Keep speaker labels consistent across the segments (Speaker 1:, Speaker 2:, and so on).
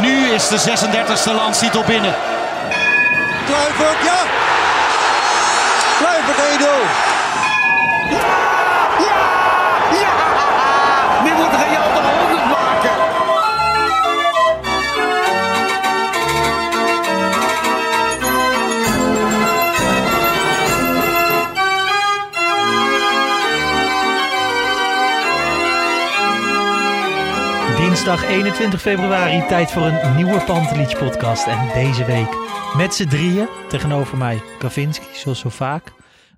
Speaker 1: nu is de 36e landstitel binnen.
Speaker 2: Kluivert, ja! Kluivert 1-0.
Speaker 3: Dinsdag 21 februari, tijd voor een nieuwe Pantelich podcast. En deze week met z'n drieën tegenover mij Kavinski, zoals zo vaak.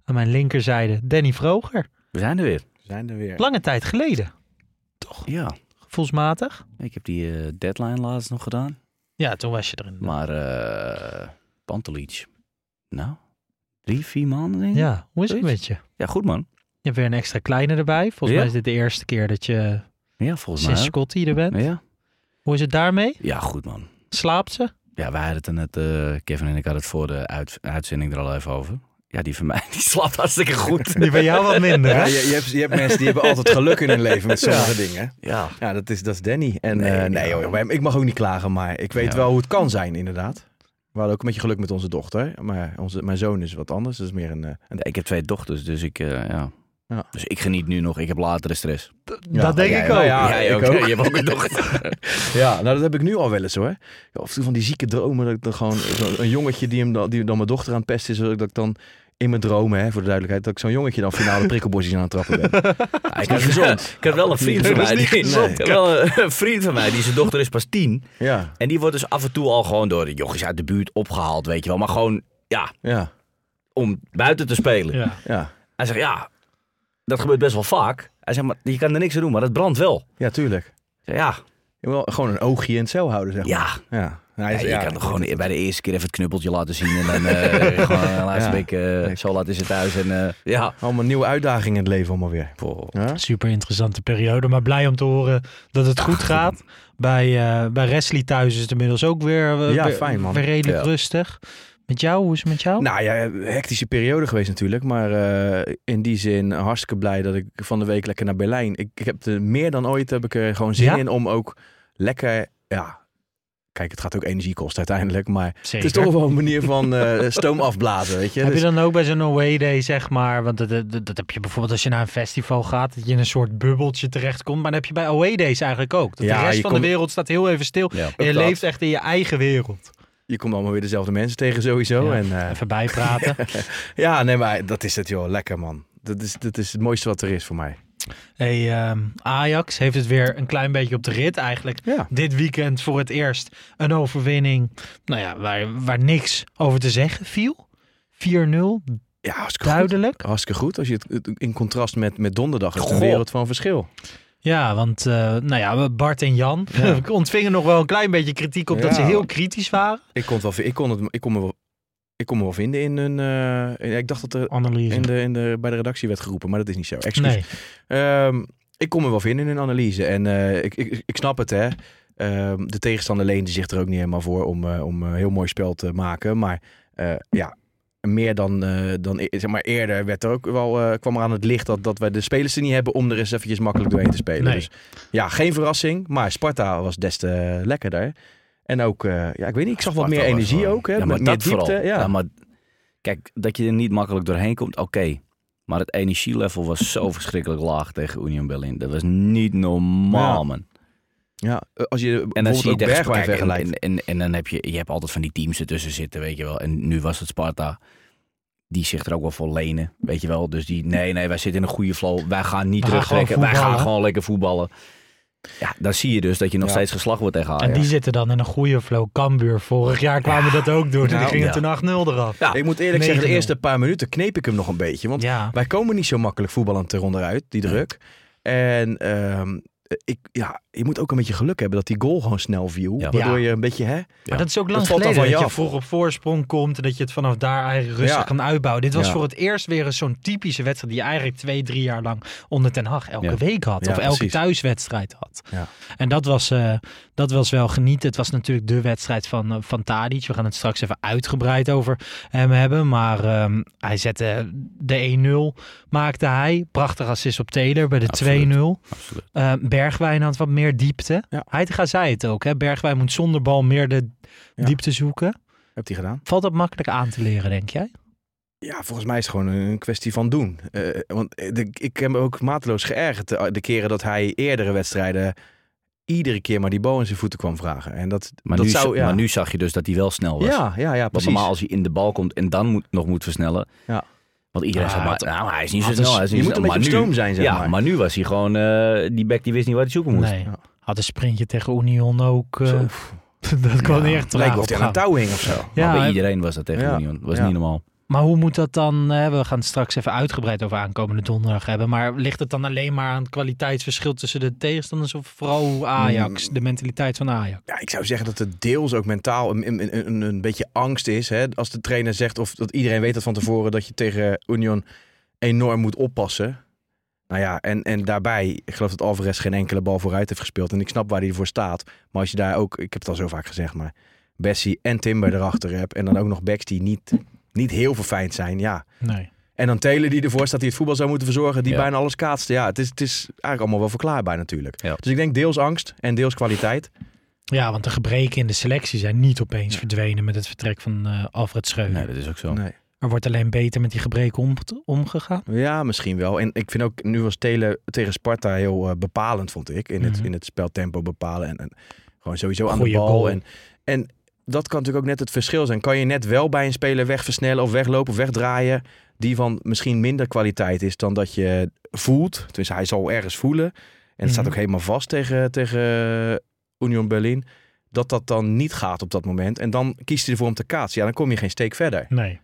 Speaker 3: Aan mijn linkerzijde Danny Vroger.
Speaker 4: We zijn er weer.
Speaker 5: We zijn er weer.
Speaker 3: Lange tijd geleden,
Speaker 4: Ja,
Speaker 3: gevoelsmatig.
Speaker 4: ik heb die eh, deadline laatst nog gedaan.
Speaker 3: Ja, toen was je erin.
Speaker 4: Maar eh Pantelic, nou, drie, vier maanden denk ik.
Speaker 3: Ja, hoe is het met je?
Speaker 4: Ja, goed man.
Speaker 3: Je hebt weer een extra kleine erbij. Volgens
Speaker 4: Ja.
Speaker 3: mij is dit de eerste keer dat je
Speaker 4: Ja, volgens
Speaker 3: sinds
Speaker 4: mij.
Speaker 3: Scotty er bent.
Speaker 4: Ja.
Speaker 3: Hoe is het daarmee?
Speaker 4: ja, goed man.
Speaker 3: Slaapt ze?
Speaker 4: Ja, wij hadden het er net, eh, Kevin en ik hadden het voor de uit- uitzending er al even over. Ja, die van mij, die slaapt hartstikke goed.
Speaker 3: Die bij jou wat minder,
Speaker 5: Ja,
Speaker 3: hè?
Speaker 5: je, je, hebt, je hebt mensen die hebben altijd geluk in hun leven met sommige dingen.
Speaker 4: Ja,
Speaker 5: Ja, dat is, dat is Danny. En
Speaker 4: Nee,
Speaker 5: nee, nee
Speaker 4: ja.
Speaker 5: joh, ik mag ook niet klagen, maar ik weet
Speaker 4: Ja.
Speaker 5: wel hoe het kan zijn, inderdaad. We hadden ook een beetje geluk met onze dochter. Maar onze, mijn zoon is wat anders. Dat is meer een... eh, een
Speaker 4: Ja, ik heb twee dochters, dus ik, eh, ja.
Speaker 5: Ja.
Speaker 4: Dus ik geniet nu nog. Ik heb latere stress.
Speaker 5: Ja,
Speaker 3: dat denk
Speaker 5: jij
Speaker 3: ik ook.
Speaker 5: ja.
Speaker 4: Jij ook.
Speaker 5: ook.
Speaker 4: Je hebt ook een dochter.
Speaker 5: ja, nou dat heb ik nu al wel eens hoor. Ja, Of van die zieke dromen. Dat ik dan gewoon zo- een jongetje die, hem dan, die dan mijn dochter aan het pesten is. Dat ik dan in mijn dromen, hè, voor de duidelijkheid, dat ik zo'n jongetje dan finale prikkelbosjes aan het trappen ben.
Speaker 4: Ja, ik, heb, ik heb wel een vriend van mij. Die,
Speaker 5: gezond.
Speaker 4: ik heb wel een, een vriend van mij. Die zijn dochter is pas tien.
Speaker 5: Ja,
Speaker 4: En die wordt dus af en toe al gewoon door de jochies uit de buurt opgehaald, weet je wel. Maar gewoon, ja,
Speaker 5: ja,
Speaker 4: om buiten te spelen.
Speaker 3: Ja.
Speaker 5: ja.
Speaker 4: Hij zegt, ja, dat gebeurt best wel vaak. Hij zegt, maar je kan er niks aan doen, maar dat brandt wel.
Speaker 5: Ja, tuurlijk.
Speaker 4: Zeg, ja,
Speaker 5: Je wil gewoon een oogje in het cel houden, zeg maar.
Speaker 4: ja.
Speaker 5: Ja, Nou, hij
Speaker 4: Ja,
Speaker 5: is-
Speaker 4: je
Speaker 5: ja,
Speaker 4: kan toch gewoon bij de eerste keer even het knuppeltje laten zien. En dan eh gewoon de laatste
Speaker 5: Ja.
Speaker 4: week, eh, zo laat is het thuis. En eh, ja.
Speaker 5: Allemaal nieuwe uitdagingen in het leven allemaal weer.
Speaker 3: Super interessante periode, maar blij om te horen dat het goed gaat. Bij, eh bij Wesley thuis is het inmiddels ook weer,
Speaker 5: Ja,
Speaker 3: weer,
Speaker 5: fijn, man.
Speaker 3: weer redelijk
Speaker 4: Ja.
Speaker 3: rustig. Met jou, hoe is het met jou?
Speaker 5: Nou ja, hectische periode geweest natuurlijk. Maar eh, in die zin hartstikke blij dat ik van de week lekker naar Berlijn. Ik, ik heb er meer dan ooit heb ik er gewoon zin
Speaker 3: Ja?
Speaker 5: in om ook lekker. Ja, kijk, het gaat ook energie kosten uiteindelijk. Maar
Speaker 3: Zeker.
Speaker 5: het is toch wel een manier van eh, stoom afblazen, weet je.
Speaker 3: Heb je
Speaker 5: Dus-
Speaker 3: dan ook bij zo'n away day, zeg maar, want dat, dat, dat heb je bijvoorbeeld als je naar een festival gaat, dat je in een soort bubbeltje terechtkomt. Maar dat heb je bij away days eigenlijk ook. Dat
Speaker 5: Ja,
Speaker 3: de rest van
Speaker 5: komt-
Speaker 3: de wereld staat heel even stil.
Speaker 4: Ja.
Speaker 3: en je
Speaker 5: dat.
Speaker 3: leeft echt in je eigen wereld.
Speaker 5: Je komt allemaal weer dezelfde mensen tegen sowieso.
Speaker 3: Ja,
Speaker 5: En, eh,
Speaker 3: Even bijpraten.
Speaker 5: ja, nee, maar dat is het joh. Lekker man. Dat is, dat is het mooiste wat er is voor mij.
Speaker 3: hey, ehm, Ajax heeft het weer een klein beetje op de rit eigenlijk.
Speaker 5: Ja.
Speaker 3: Dit weekend voor het eerst een overwinning nou ja, waar, waar niks over te zeggen viel. 4-0,
Speaker 5: Ja, hartstikke goed.
Speaker 3: duidelijk.
Speaker 5: Hartstikke goed. Als je het- in contrast met, met donderdag is het een wereld van verschil.
Speaker 3: Ja, want eh, nou ja, Bart en Jan ontvingen nog wel een klein beetje kritiek op dat ze heel kritisch waren.
Speaker 5: Ik kon, het wel, ik kon, het, ik kon, me, wel, ik kon me wel vinden in een... eh, ik dacht dat er
Speaker 3: Analyse.
Speaker 5: in de, in de, bij de redactie werd geroepen, maar dat is niet zo. Excuus.
Speaker 3: nee.
Speaker 5: Ehm, ik kon me wel vinden in een analyse. En eh, ik, ik, ik snap het, hè. Ehm, de tegenstander leende zich er ook niet helemaal voor om, om een heel mooi spel te maken. Maar ja, meer dan, eh, dan e- zeg maar eerder werd er ook wel, eh, kwam er aan het licht dat, dat wij de spelers er niet hebben om er eens eventjes makkelijk doorheen te spelen.
Speaker 3: Nee.
Speaker 5: Dus ja, geen verrassing. Maar Sparta was des te lekkerder. En ook, eh, ja, ik weet niet, ik zag wat meer energie
Speaker 4: wel-
Speaker 5: ook. Hè,
Speaker 4: Ja, maar
Speaker 5: met meer
Speaker 4: dat
Speaker 5: diepte.
Speaker 4: vooral.
Speaker 5: Ja.
Speaker 4: Ja, maar kijk, dat je er niet makkelijk doorheen komt, oké. Maar het energielevel was zo verschrikkelijk laag tegen Union Berlin. Dat was niet normaal,
Speaker 5: Ja.
Speaker 4: man.
Speaker 5: Ja, eh, als je
Speaker 4: En dan zie je
Speaker 5: Bergwijn vergelijkt.
Speaker 4: en, en, en dan heb je, je hebt altijd van die teams ertussen zitten, weet je wel. En nu was het Sparta. Die zich er ook wel voor lenen, weet je wel. Dus die, nee, nee, wij zitten in een goede flow. Wij gaan niet terugtrekken. Wij gaan gewoon lekker voetballen. Ja, dan zie je dus dat je nog
Speaker 5: Ja.
Speaker 4: steeds geslacht wordt tegen Ajax.
Speaker 3: En die zitten dan in een goede flow. Cambuur, vorig jaar kwamen dat ook door. en die
Speaker 5: Nou,
Speaker 3: gingen
Speaker 4: ja.
Speaker 3: toen 8-0 eraf.
Speaker 4: Ja.
Speaker 5: Ik moet eerlijk zeggen, de
Speaker 3: 9-0.
Speaker 5: eerste paar minuten kneep ik hem nog een beetje. Want
Speaker 3: Ja.
Speaker 5: wij komen niet zo makkelijk voetballend eronder uit, die druk. En ehm, ik, ja, je moet ook een beetje geluk hebben dat die goal gewoon snel viel.
Speaker 4: Ja.
Speaker 5: Waardoor je een beetje, hè?
Speaker 3: Maar dat is ook lang
Speaker 5: Dat valt dan
Speaker 3: geleden
Speaker 5: van
Speaker 3: dat
Speaker 5: je
Speaker 3: je
Speaker 5: af.
Speaker 3: vroeg op voorsprong komt en dat je het vanaf daar eigenlijk rustig
Speaker 5: Ja.
Speaker 3: kan uitbouwen. Dit was
Speaker 5: Ja.
Speaker 3: voor het eerst weer zo'n typische wedstrijd die je eigenlijk twee, drie jaar lang onder Ten Hag elke
Speaker 4: Ja.
Speaker 3: week had.
Speaker 5: Ja,
Speaker 3: of elke
Speaker 5: precies.
Speaker 3: thuiswedstrijd had.
Speaker 5: Ja.
Speaker 3: En dat was, eh, dat was wel genieten. Het was natuurlijk de wedstrijd van, eh, van Tadic. We gaan het straks even uitgebreid over hem hebben. Maar ehm, hij zette de 1-0, maakte hij. Prachtig assist op Taylor bij de
Speaker 4: Absoluut.
Speaker 3: 2-0.
Speaker 4: Absoluut.
Speaker 3: Eh, Bergwijn had wat meer diepte.
Speaker 5: Ja.
Speaker 3: Heitinga zei het ook. Hè? Bergwijn moet zonder bal meer de
Speaker 5: Ja.
Speaker 3: diepte zoeken.
Speaker 5: Hebt hij gedaan?
Speaker 3: Valt dat makkelijk aan te leren, denk jij?
Speaker 5: Ja, volgens mij is het gewoon een kwestie van doen. Eh, want de- ik heb me ook mateloos geërgerd de, de keren dat hij eerdere wedstrijden iedere keer maar die bal in zijn voeten kwam vragen. En dat,
Speaker 4: Maar,
Speaker 5: dat
Speaker 4: nu,
Speaker 5: zou, ja.
Speaker 4: maar nu zag je dus dat hij wel snel was.
Speaker 5: ja, ja, ja,
Speaker 4: Want
Speaker 5: precies.
Speaker 4: normaal als hij in de bal komt en dan moet, nog moet versnellen.
Speaker 5: Ja.
Speaker 4: Want iedereen
Speaker 3: Ah,
Speaker 4: maar,
Speaker 3: het-
Speaker 4: nou, hij is niet zo snel. Hij is
Speaker 5: je
Speaker 4: niet
Speaker 5: moet een beetje stoom zijn, zeg
Speaker 4: ja,
Speaker 5: maar.
Speaker 4: maar nu was hij gewoon, eh, die back die wist niet waar hij zoeken moest.
Speaker 3: Nee.
Speaker 5: Ja.
Speaker 3: Had een sprintje tegen Union ook. eh, dat kwam
Speaker 5: Ja,
Speaker 3: niet echt
Speaker 5: Het lijkt of hij aan
Speaker 3: op
Speaker 5: een touw hing of zo.
Speaker 3: Ja,
Speaker 4: maar bij iedereen was dat tegen
Speaker 5: Ja.
Speaker 4: Union. Dat was
Speaker 5: Ja.
Speaker 4: niet normaal.
Speaker 3: Maar hoe moet dat dan? We gaan het straks even uitgebreid over aankomende donderdag hebben. Maar ligt het dan alleen maar aan het kwaliteitsverschil tussen de tegenstanders of vooral Ajax,
Speaker 5: Hmm.
Speaker 3: de mentaliteit van Ajax?
Speaker 5: Ja, ik zou zeggen dat het deels ook mentaal een, een, een, een beetje angst is. Hè? Als de trainer zegt, of dat iedereen weet dat van tevoren, dat je tegen Union enorm moet oppassen. Nou ja, en, en daarbij, ik geloof dat Alvarez geen enkele bal vooruit heeft gespeeld. En ik snap waar hij voor staat. Maar als je daar ook, ik heb het al zo vaak gezegd, maar Bessie en Timber erachter hebt. En dan ook nog backs die niet, niet heel verfijnd zijn. Ja.
Speaker 3: Nee.
Speaker 5: En dan Taylor die ervoor staat die het voetbal zou moeten verzorgen. Die
Speaker 4: Ja.
Speaker 5: bijna alles kaatst. Ja, het is, het is eigenlijk allemaal wel verklaarbaar natuurlijk.
Speaker 4: Ja.
Speaker 5: Dus ik denk deels angst en deels kwaliteit.
Speaker 3: Ja, want de gebreken in de selectie zijn niet opeens verdwenen met het vertrek van eh, Alfred Schreuder.
Speaker 4: Nee, dat is ook zo.
Speaker 5: Nee.
Speaker 3: Er wordt alleen beter met die gebreken om, omgegaan.
Speaker 5: Ja, misschien wel. En ik vind ook, nu was Telen tegen Sparta heel eh, bepalend, vond ik. In het,
Speaker 3: Mhm.
Speaker 5: in het speltempo bepalen. En, en gewoon sowieso aan de bal.
Speaker 3: goal.
Speaker 5: En, en dat kan natuurlijk ook net het verschil zijn. Kan je net wel bij een speler wegversnellen of weglopen of wegdraaien... die van misschien minder kwaliteit is dan dat je voelt. Tenminste, hij zal ergens voelen. En het staat
Speaker 3: Mhm.
Speaker 5: ook helemaal vast tegen, tegen Union Berlin. Dat dat dan niet gaat op dat moment. En dan kiest hij ervoor om te kaatsen. Ja, dan kom je geen steek verder.
Speaker 3: Nee.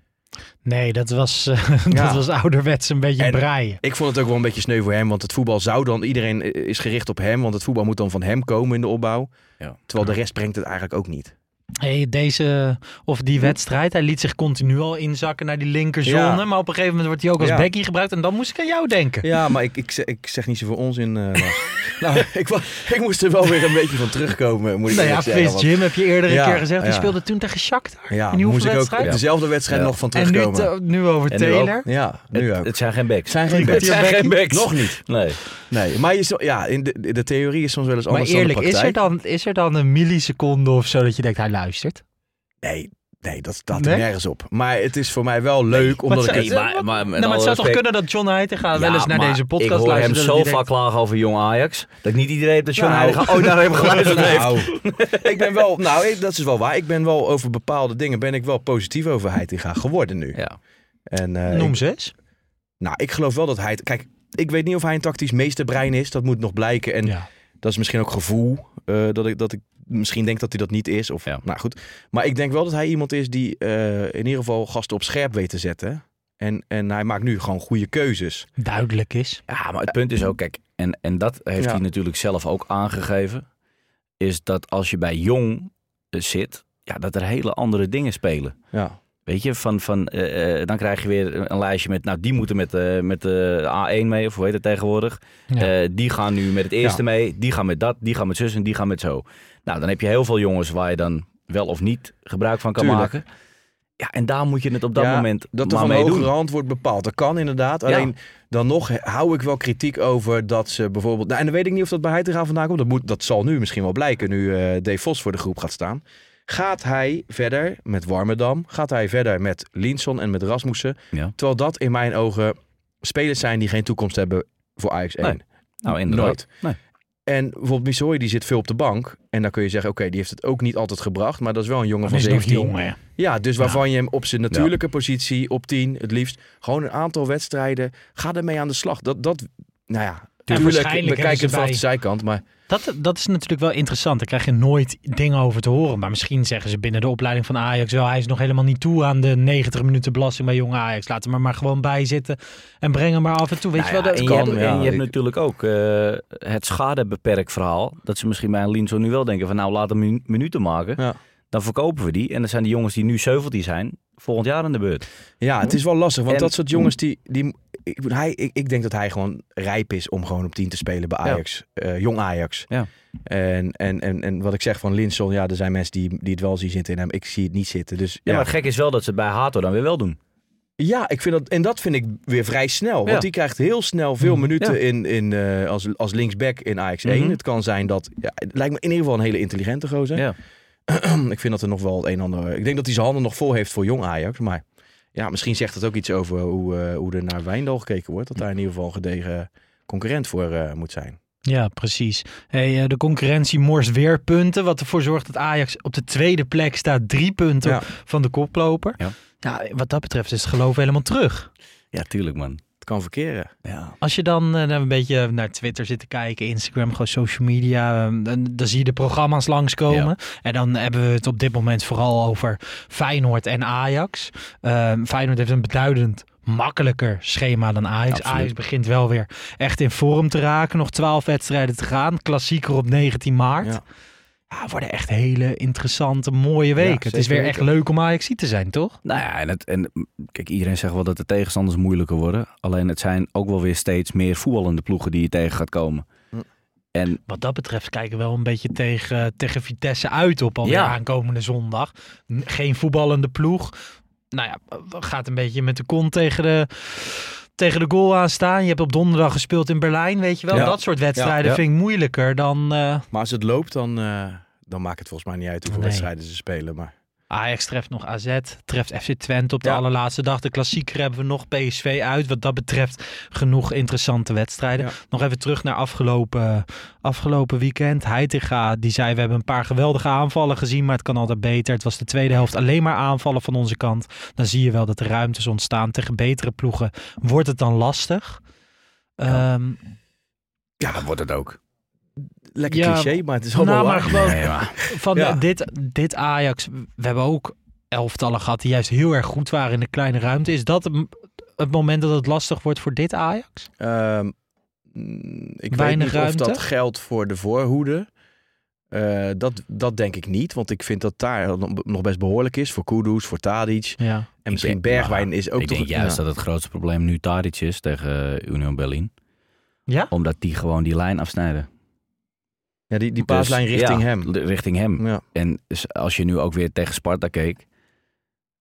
Speaker 3: Nee, dat was, eh, dat was ouderwets een beetje
Speaker 5: En-
Speaker 3: breien.
Speaker 5: Ik vond het ook wel een beetje sneu voor hem, want het voetbal zou dan, iedereen is gericht op hem, want het voetbal moet dan van hem komen in de opbouw.
Speaker 4: Ja.
Speaker 5: Terwijl de rest brengt het eigenlijk ook niet.
Speaker 3: Hey, deze, of die wedstrijd, hij liet zich continu al inzakken naar die linkerzone.
Speaker 5: Ja.
Speaker 3: Maar op een gegeven moment wordt hij ook als
Speaker 5: Ja.
Speaker 3: Becky gebruikt. En dan moest ik aan jou denken.
Speaker 5: Ja, maar ik, ik, zeg, ik zeg niet zoveel onzin. Lars. nou, ik, ik moest er wel weer een beetje van terugkomen, moet ik
Speaker 3: Nou ja,
Speaker 5: zeggen. Want-
Speaker 3: Jim heb je eerder
Speaker 5: Ja,
Speaker 3: een keer gezegd. Die
Speaker 5: ja.
Speaker 3: speelde toen tegen Shakhtar.
Speaker 5: ja,
Speaker 3: in die
Speaker 5: moest ik ook dezelfde wedstrijd
Speaker 4: Ja.
Speaker 5: nog van
Speaker 3: En nu,
Speaker 5: terugkomen.
Speaker 3: te- nu over
Speaker 4: En nu ook.
Speaker 3: Taylor.
Speaker 5: ja, nu
Speaker 4: Het,
Speaker 5: ook.
Speaker 4: het zijn geen backs.
Speaker 5: zijn geen
Speaker 4: Het
Speaker 5: backs.
Speaker 4: zijn geen backs.
Speaker 5: Nog niet.
Speaker 4: Nee.
Speaker 5: Nee, maar je, zo- ja, in de, de theorie is soms wel eens
Speaker 3: Maar
Speaker 5: anders
Speaker 3: eerlijk,
Speaker 5: dan de
Speaker 3: is er,
Speaker 5: praktijk.
Speaker 3: dan, is er dan een milliseconde of zo dat je denkt, hij luistert?
Speaker 5: Nee, nee, dat staat
Speaker 3: Nee?
Speaker 5: er nergens op. Maar het is voor mij wel leuk, omdat
Speaker 3: Maar
Speaker 5: ik
Speaker 3: het-
Speaker 5: het...
Speaker 4: maar, maar,
Speaker 3: nou, maar het zou toch kunnen dat John Heitinga wel eens naar deze podcast
Speaker 4: Ik hoor hem
Speaker 3: luistert.
Speaker 4: zo vaak klagen over jong Ajax. Dat niet iedereen heeft dat John
Speaker 5: Nou.
Speaker 4: Heitinga ooit naar hem geluisterd heeft.
Speaker 5: Nou, ik ben wel, nou, ik- dat is wel waar. Ik ben wel over bepaalde dingen ben ik wel positief over Heitinga geworden nu.
Speaker 4: Ja.
Speaker 5: En, eh,
Speaker 3: denkt, Noem
Speaker 5: ik,
Speaker 3: ze eens.
Speaker 5: nou, ik geloof wel dat hij, kijk, ik weet niet of hij een tactisch meesterbrein is. Dat moet nog blijken. En
Speaker 3: Ja.
Speaker 5: dat is misschien ook gevoel eh, dat ik dat ik misschien denk dat hij dat niet is. Of,
Speaker 4: Ja.
Speaker 5: Nou goed, maar ik denk wel dat hij iemand is die eh, in ieder geval gasten op scherp weet te zetten. En, en hij maakt nu gewoon goede keuzes.
Speaker 3: Duidelijk is.
Speaker 4: Ja, maar het punt is ook, kijk, en, en dat heeft
Speaker 5: Ja.
Speaker 4: hij natuurlijk zelf ook aangegeven, is dat als je bij jong eh, zit, ja, dat er hele andere dingen spelen.
Speaker 5: Ja,
Speaker 4: Weet je, van, van, eh, dan krijg je weer een lijstje met, nou, die moeten met, eh, met de A1 mee, of hoe heet het tegenwoordig.
Speaker 3: Ja.
Speaker 4: Eh, die gaan nu met het eerste
Speaker 5: Ja.
Speaker 4: mee, die gaan met dat, die gaan met zus en die gaan met zo. Nou, dan heb je heel veel jongens waar je dan wel of niet gebruik van kan
Speaker 5: Tuurlijk.
Speaker 4: maken. Ja, en daar moet je het op dat
Speaker 5: Ja,
Speaker 4: moment
Speaker 5: dat er van
Speaker 4: mee
Speaker 5: hogere hand wordt bepaald. Dat kan inderdaad. Alleen dan nog hou ik wel kritiek over dat ze bijvoorbeeld... Nou, en dan weet ik niet of dat bij Heitinga vandaan komt. Dat, moet, dat zal nu misschien wel blijken nu Dave Vos voor de groep gaat staan. Gaat hij verder met Warmerdam? Gaat hij verder met Linson en met Rasmussen?
Speaker 4: Ja.
Speaker 5: Terwijl dat in mijn ogen spelers zijn die geen toekomst hebben voor Ajax 1.
Speaker 4: Nee. Nou, inderdaad.
Speaker 5: Nooit.
Speaker 4: Nee.
Speaker 5: En bijvoorbeeld Missouri die zit veel op de bank. En dan kun je zeggen, oké, die heeft het ook niet altijd gebracht. Maar dat is wel een jongen
Speaker 3: Dan
Speaker 5: van
Speaker 3: is hij nog
Speaker 5: 17.
Speaker 3: jong, hè?
Speaker 5: Ja, dus waarvan je hem op zijn natuurlijke positie, op 10 het liefst, gewoon een aantal wedstrijden, ga ermee aan de slag. Dat, dat nou ja, tuurlijk, we kijken het vanaf
Speaker 3: bij-
Speaker 5: de zijkant, maar
Speaker 3: Dat, dat is natuurlijk wel interessant. Daar krijg je nooit dingen over te horen. Maar misschien zeggen ze binnen de opleiding van Ajax wel... hij is nog helemaal niet toe aan de 90 minuten belasting bij jonge Ajax. Laat hem er maar gewoon bij zitten en breng hem maar af en toe. Weet
Speaker 4: Nou
Speaker 3: je
Speaker 4: ja,
Speaker 3: wel, dat
Speaker 4: en
Speaker 3: kan.
Speaker 4: je hebt,
Speaker 5: ja.
Speaker 4: en je hebt natuurlijk ook eh, het schadebeperk verhaal. Dat ze misschien bij een Linzo nu wel denken van nou laat hem minu- minuten maken.
Speaker 5: Ja.
Speaker 4: Dan verkopen we die. En dan zijn die jongens die nu 17 zijn, volgend jaar aan de beurt.
Speaker 5: ja, het is wel lastig. Want
Speaker 4: En-
Speaker 5: dat soort jongens, die, die, ik, hij, ik, ik denk dat hij gewoon rijp is om gewoon op 10 te spelen bij Ajax. eh, jong Ajax.
Speaker 4: Ja.
Speaker 5: En, en, en, en wat ik zeg van Linson, ja, er zijn mensen die, die het wel zien zitten in hem. Ik zie het niet zitten. Dus
Speaker 4: Ja,
Speaker 5: ja,
Speaker 4: maar het gek is wel dat ze het bij Hato dan weer wel doen.
Speaker 5: Ja, ik vind dat, en dat vind ik weer vrij snel. Want
Speaker 4: Ja.
Speaker 5: die krijgt heel snel veel
Speaker 3: Mm,
Speaker 5: minuten
Speaker 4: ja.
Speaker 5: in, in, eh, als, als linksback in Ajax 1.
Speaker 4: Mhm.
Speaker 5: Het kan zijn dat, ja, het lijkt me in ieder geval een hele intelligente gozer.
Speaker 4: Ja.
Speaker 5: ik vind dat er nog wel het een en ander... Ik denk dat hij zijn handen nog vol heeft voor jong Ajax. Maar ja, misschien zegt het ook iets over hoe, eh, hoe er naar Wijndal gekeken wordt. Dat daar in ieder geval een gedegen concurrent voor eh, moet zijn.
Speaker 3: Ja, precies. Hey, eh, de concurrentie morst weer punten. Wat ervoor zorgt dat Ajax op de tweede plek staat. Drie punten
Speaker 5: Ja.
Speaker 3: van de koploper.
Speaker 4: Ja.
Speaker 3: Ja, wat dat betreft is het geloof helemaal terug.
Speaker 4: Ja, tuurlijk man.
Speaker 5: Kan verkeren.
Speaker 4: Ja.
Speaker 3: Als je dan eh, een beetje naar Twitter zit te kijken, Instagram, gewoon social media, eh, dan, dan zie je de programma's langskomen. En dan hebben we het op dit moment vooral over Feyenoord en Ajax. Eh, Feyenoord heeft een beduidend makkelijker schema dan Ajax.
Speaker 4: Absoluut.
Speaker 3: Ajax begint wel weer echt in vorm te raken. Nog twaalf wedstrijden te gaan. Klassieker op 19 maart.
Speaker 5: Ja.
Speaker 3: Ja, worden echt hele interessante, mooie weken. het is weer echt leuk om Ajax te zijn, toch?
Speaker 4: Nou ja, en, het, en kijk, iedereen zegt wel dat de tegenstanders moeilijker worden. Alleen het zijn ook wel weer steeds meer voetballende ploegen die je tegen gaat komen.
Speaker 5: Hm.
Speaker 4: En
Speaker 3: Wat dat betreft kijken we wel een beetje tegen, tegen Vitesse uit op alweer
Speaker 4: Ja.
Speaker 3: aankomende zondag. Geen voetballende ploeg. Nou ja, gaat een beetje met de kont tegen de, tegen de goal aan staan. Je hebt op donderdag gespeeld in Berlijn, weet je wel.
Speaker 5: Ja.
Speaker 3: Dat soort wedstrijden
Speaker 4: Ja.
Speaker 3: vind ik moeilijker dan... eh,
Speaker 5: Maar als het loopt, dan, eh, dan maakt het volgens mij niet uit hoeveel
Speaker 3: Nee.
Speaker 5: wedstrijden ze spelen. Maar
Speaker 3: Ajax treft nog AZ, treft FC Twente op de
Speaker 5: Ja.
Speaker 3: allerlaatste dag. De klassieker hebben we nog PSV uit. Wat dat betreft genoeg interessante wedstrijden.
Speaker 5: Ja.
Speaker 3: Nog even terug naar afgelopen, afgelopen weekend. Heitinga die zei we hebben een paar geweldige aanvallen gezien, maar het kan altijd beter. Het was de tweede helft alleen maar aanvallen van onze kant. Dan zie je wel dat er ruimtes ontstaan. Tegen betere ploegen wordt het dan lastig.
Speaker 4: Ja.
Speaker 3: Ehm,
Speaker 5: ja,
Speaker 4: dat wordt het ook.
Speaker 5: Lekker
Speaker 3: Ja,
Speaker 5: cliché, maar het is allemaal
Speaker 3: nou,
Speaker 5: waar.
Speaker 3: maar gewoon
Speaker 4: Nee, maar-
Speaker 3: van
Speaker 5: Ja.
Speaker 3: dit, dit Ajax. We hebben ook elftallen gehad die juist heel erg goed waren in de kleine ruimte. Is dat het, het moment dat het lastig wordt voor dit Ajax?
Speaker 5: Ehm, mm, ik
Speaker 3: Weinig
Speaker 5: weet niet
Speaker 3: ruimte?
Speaker 5: of dat geldt voor de voorhoede. Eh, dat, dat denk ik niet, want ik vind dat daar nog best behoorlijk is. Voor Kudus, voor Tadic.
Speaker 3: Ja.
Speaker 5: En misschien
Speaker 4: denk-
Speaker 5: Bergwijn is ook
Speaker 4: ik
Speaker 5: toch...
Speaker 4: denk juist dat het grootste probleem nu Tadic is tegen eh, Union Berlin.
Speaker 3: Ja?
Speaker 4: Omdat die gewoon die lijn afsnijden.
Speaker 5: Ja, die, die
Speaker 4: Dus,
Speaker 5: paaslijn richting
Speaker 4: ja,
Speaker 5: hem.
Speaker 4: Richting hem.
Speaker 5: Ja.
Speaker 4: En als je nu ook weer tegen Sparta keek.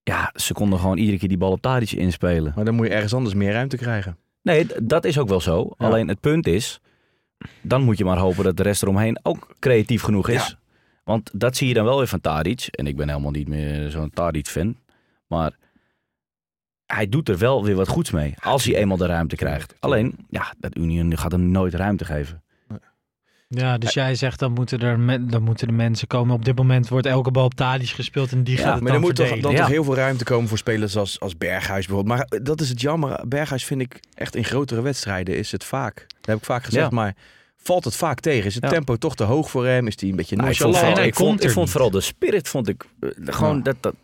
Speaker 4: Ja, ze konden gewoon iedere keer die bal op Tadic inspelen.
Speaker 5: Maar dan moet je ergens anders meer ruimte krijgen.
Speaker 4: Nee, dat is ook wel zo.
Speaker 5: Ja.
Speaker 4: Alleen het punt is, dan moet je maar hopen dat de rest eromheen ook creatief genoeg is. Want dat zie je dan wel weer van Tadic. En ik ben helemaal niet meer zo'n Tadic-fan. Maar hij doet er wel weer wat goeds mee. Als hij eenmaal de ruimte krijgt. Alleen, ja, dat Union gaat hem nooit ruimte geven.
Speaker 3: Ja, dus jij zegt dan moeten, er me- dan moeten de mensen komen. Op dit moment wordt elke bal op Tadic gespeeld en die
Speaker 4: Ja,
Speaker 3: gaat het
Speaker 5: Maar
Speaker 3: dan
Speaker 5: er moet toch, dan
Speaker 4: Ja.
Speaker 5: toch heel veel ruimte komen voor spelers als, als Berghuis bijvoorbeeld. Maar dat is het jammer. Berghuis vind ik echt in grotere wedstrijden is het vaak. Dat heb ik vaak gezegd,
Speaker 4: Ja.
Speaker 5: maar valt het vaak tegen. Is het
Speaker 4: Ja.
Speaker 5: tempo toch te hoog voor hem? Is hij een beetje
Speaker 4: Nou, ik vond,
Speaker 5: nonchalant?
Speaker 4: ik vond, ik vond vooral de spirit, vond ik eh, gewoon
Speaker 5: Ja.
Speaker 4: dat, dat.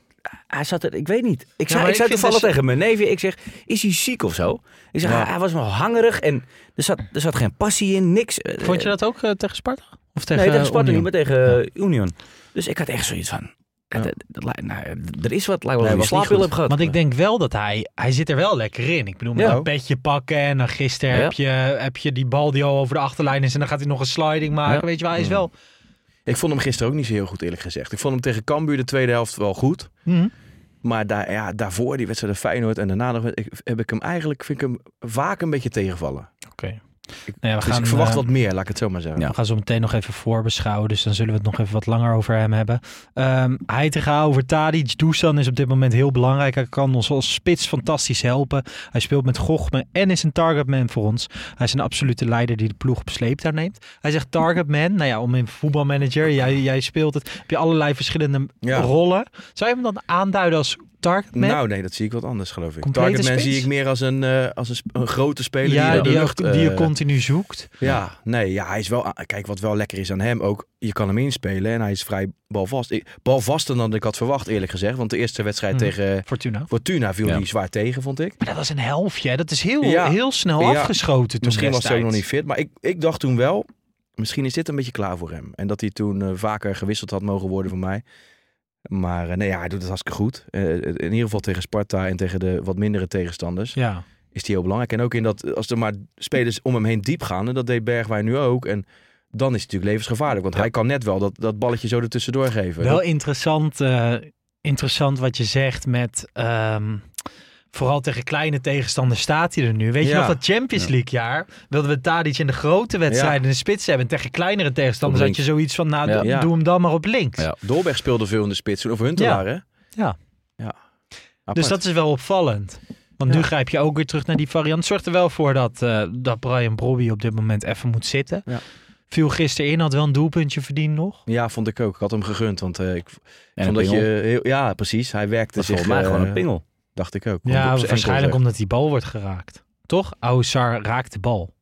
Speaker 4: Hij zat er, ik weet niet. Ik zei,
Speaker 3: maar
Speaker 4: ik
Speaker 3: ik
Speaker 4: zei toevallig
Speaker 3: dus-
Speaker 4: tegen mijn neefje, ik zeg, is hij ziek of zo? Ik zeg,
Speaker 5: Ja.
Speaker 4: hij, hij was wel hangerig en er zat, er zat geen passie in, niks. Eh,
Speaker 3: Vond je dat ook eh, tegen Sparta? Of tegen
Speaker 4: nee, tegen Sparta
Speaker 3: Union?
Speaker 4: niet, maar tegen eh, Union. Dus ik had echt zoiets van,
Speaker 5: Ja.
Speaker 4: dat- dat lijkt- nou, er is wat, lijkt wel
Speaker 5: Nee, goed.
Speaker 4: heb gehad.
Speaker 3: Want ik denk wel dat hij, hij zit er wel lekker in. Ik bedoel, met
Speaker 4: Ja.
Speaker 3: een petje pakken en dan gisteren
Speaker 4: Ja.
Speaker 3: heb, je, heb je die bal die al over de achterlijn is en dan gaat hij nog een sliding maken.
Speaker 4: Ja.
Speaker 3: Weet je wel, hij is wel...
Speaker 5: Ik vond hem gisteren ook niet zo heel goed eerlijk gezegd. Ik vond hem tegen Cambuur de tweede helft wel goed.
Speaker 3: Mhm.
Speaker 5: Maar daar, ja, daarvoor die wedstrijd Feyenoord en daarna nog, ik, heb ik hem eigenlijk vind ik hem vaak een beetje tegenvallen.
Speaker 3: Oké.
Speaker 5: Ik,
Speaker 3: Nou ja, we
Speaker 5: dus
Speaker 3: gaan,
Speaker 5: ik verwacht
Speaker 3: eh,
Speaker 5: wat meer, laat ik het zo maar zeggen.
Speaker 4: Ja.
Speaker 3: We gaan zo meteen nog even voorbeschouwen, dus dan zullen we het nog even wat langer over hem hebben. Ehm Heitinga over Tadic. Dusan is op dit moment heel belangrijk. Hij kan ons als spits fantastisch helpen. Hij speelt met Gochme en is een targetman voor ons. Hij is een absolute leider die de ploeg op sleeptouw neemt. Hij zegt targetman. Nou ja, om in voetbalmanager, jij, jij speelt het, heb je allerlei verschillende
Speaker 5: Ja.
Speaker 3: rollen. Zou je hem dan aanduiden als targetman?
Speaker 5: Nou, nee, dat zie ik wat anders, geloof ik.
Speaker 3: Complete
Speaker 5: Targetman
Speaker 3: spits?
Speaker 5: zie ik meer als een, eh, als een, grote speler
Speaker 3: ja,
Speaker 5: die,
Speaker 3: die,
Speaker 5: lucht,
Speaker 3: die je
Speaker 5: eh,
Speaker 3: continu zoekt.
Speaker 5: Ja, nee, ja, hij is wel. aan- Kijk, wat wel lekker is aan hem ook. Je kan hem inspelen en hij is vrij balvast. Ik- Balvaster dan ik had verwacht, eerlijk gezegd. Want de eerste wedstrijd
Speaker 3: Mhm.
Speaker 5: tegen
Speaker 3: Fortuna.
Speaker 5: Fortuna viel
Speaker 4: Ja.
Speaker 5: hij zwaar tegen, vond ik.
Speaker 3: Maar dat was een helftje. hè. Dat is heel,
Speaker 5: Ja.
Speaker 3: heel snel
Speaker 5: Ja.
Speaker 3: afgeschoten toen
Speaker 5: Misschien was hij ook nog niet fit. Maar ik, ik dacht toen wel, misschien is dit een beetje klaar voor hem. En dat hij toen eh, vaker gewisseld had mogen worden voor mij. Maar eh, nee, ja, hij doet het hartstikke goed. Eh, in ieder geval tegen Sparta en tegen de wat mindere tegenstanders.
Speaker 3: Ja.
Speaker 5: is hij heel belangrijk. En ook in dat, als er maar spelers om hem heen diep gaan, en dat deed Bergwijn nu ook. En dan is het natuurlijk levensgevaarlijk. Want hij kan net wel dat, dat balletje zo ertussendoor geven.
Speaker 3: Wel
Speaker 5: Dat-
Speaker 3: interessant, eh, interessant wat je zegt met... ehm, vooral tegen kleine tegenstanders staat hij er nu. Weet je nog dat Champions. League jaar? Wilden we Tadic in de grote wedstrijden in de spits hebben. En tegen kleinere tegenstanders had je zoiets van... Nou,
Speaker 4: Ja.
Speaker 3: doe- hem dan maar op links.
Speaker 4: Ja.
Speaker 5: Dolberg speelde veel in de spits. Of Huntelaar, hè?
Speaker 3: Ja.
Speaker 5: ja.
Speaker 3: Dus dat is wel opvallend. Want nu grijp je ook weer terug naar die variant. Zorgt er wel voor dat, eh, dat Brian Brobby op dit moment even moet zitten.
Speaker 5: Ja.
Speaker 3: Viel gisteren in, had wel een doelpuntje verdiend nog.
Speaker 5: Ja, vond ik ook. Ik had hem gegund. Want eh, ik
Speaker 4: En
Speaker 5: vond dat je... Heel, ja, precies. Hij werkte
Speaker 4: Dat
Speaker 5: zich...
Speaker 4: volgens mij
Speaker 5: eh,
Speaker 4: gewoon een pingel.
Speaker 5: Dacht ik ook.
Speaker 3: Ja, waarschijnlijk omdat die bal wordt geraakt. Toch? Oussar raakt de bal.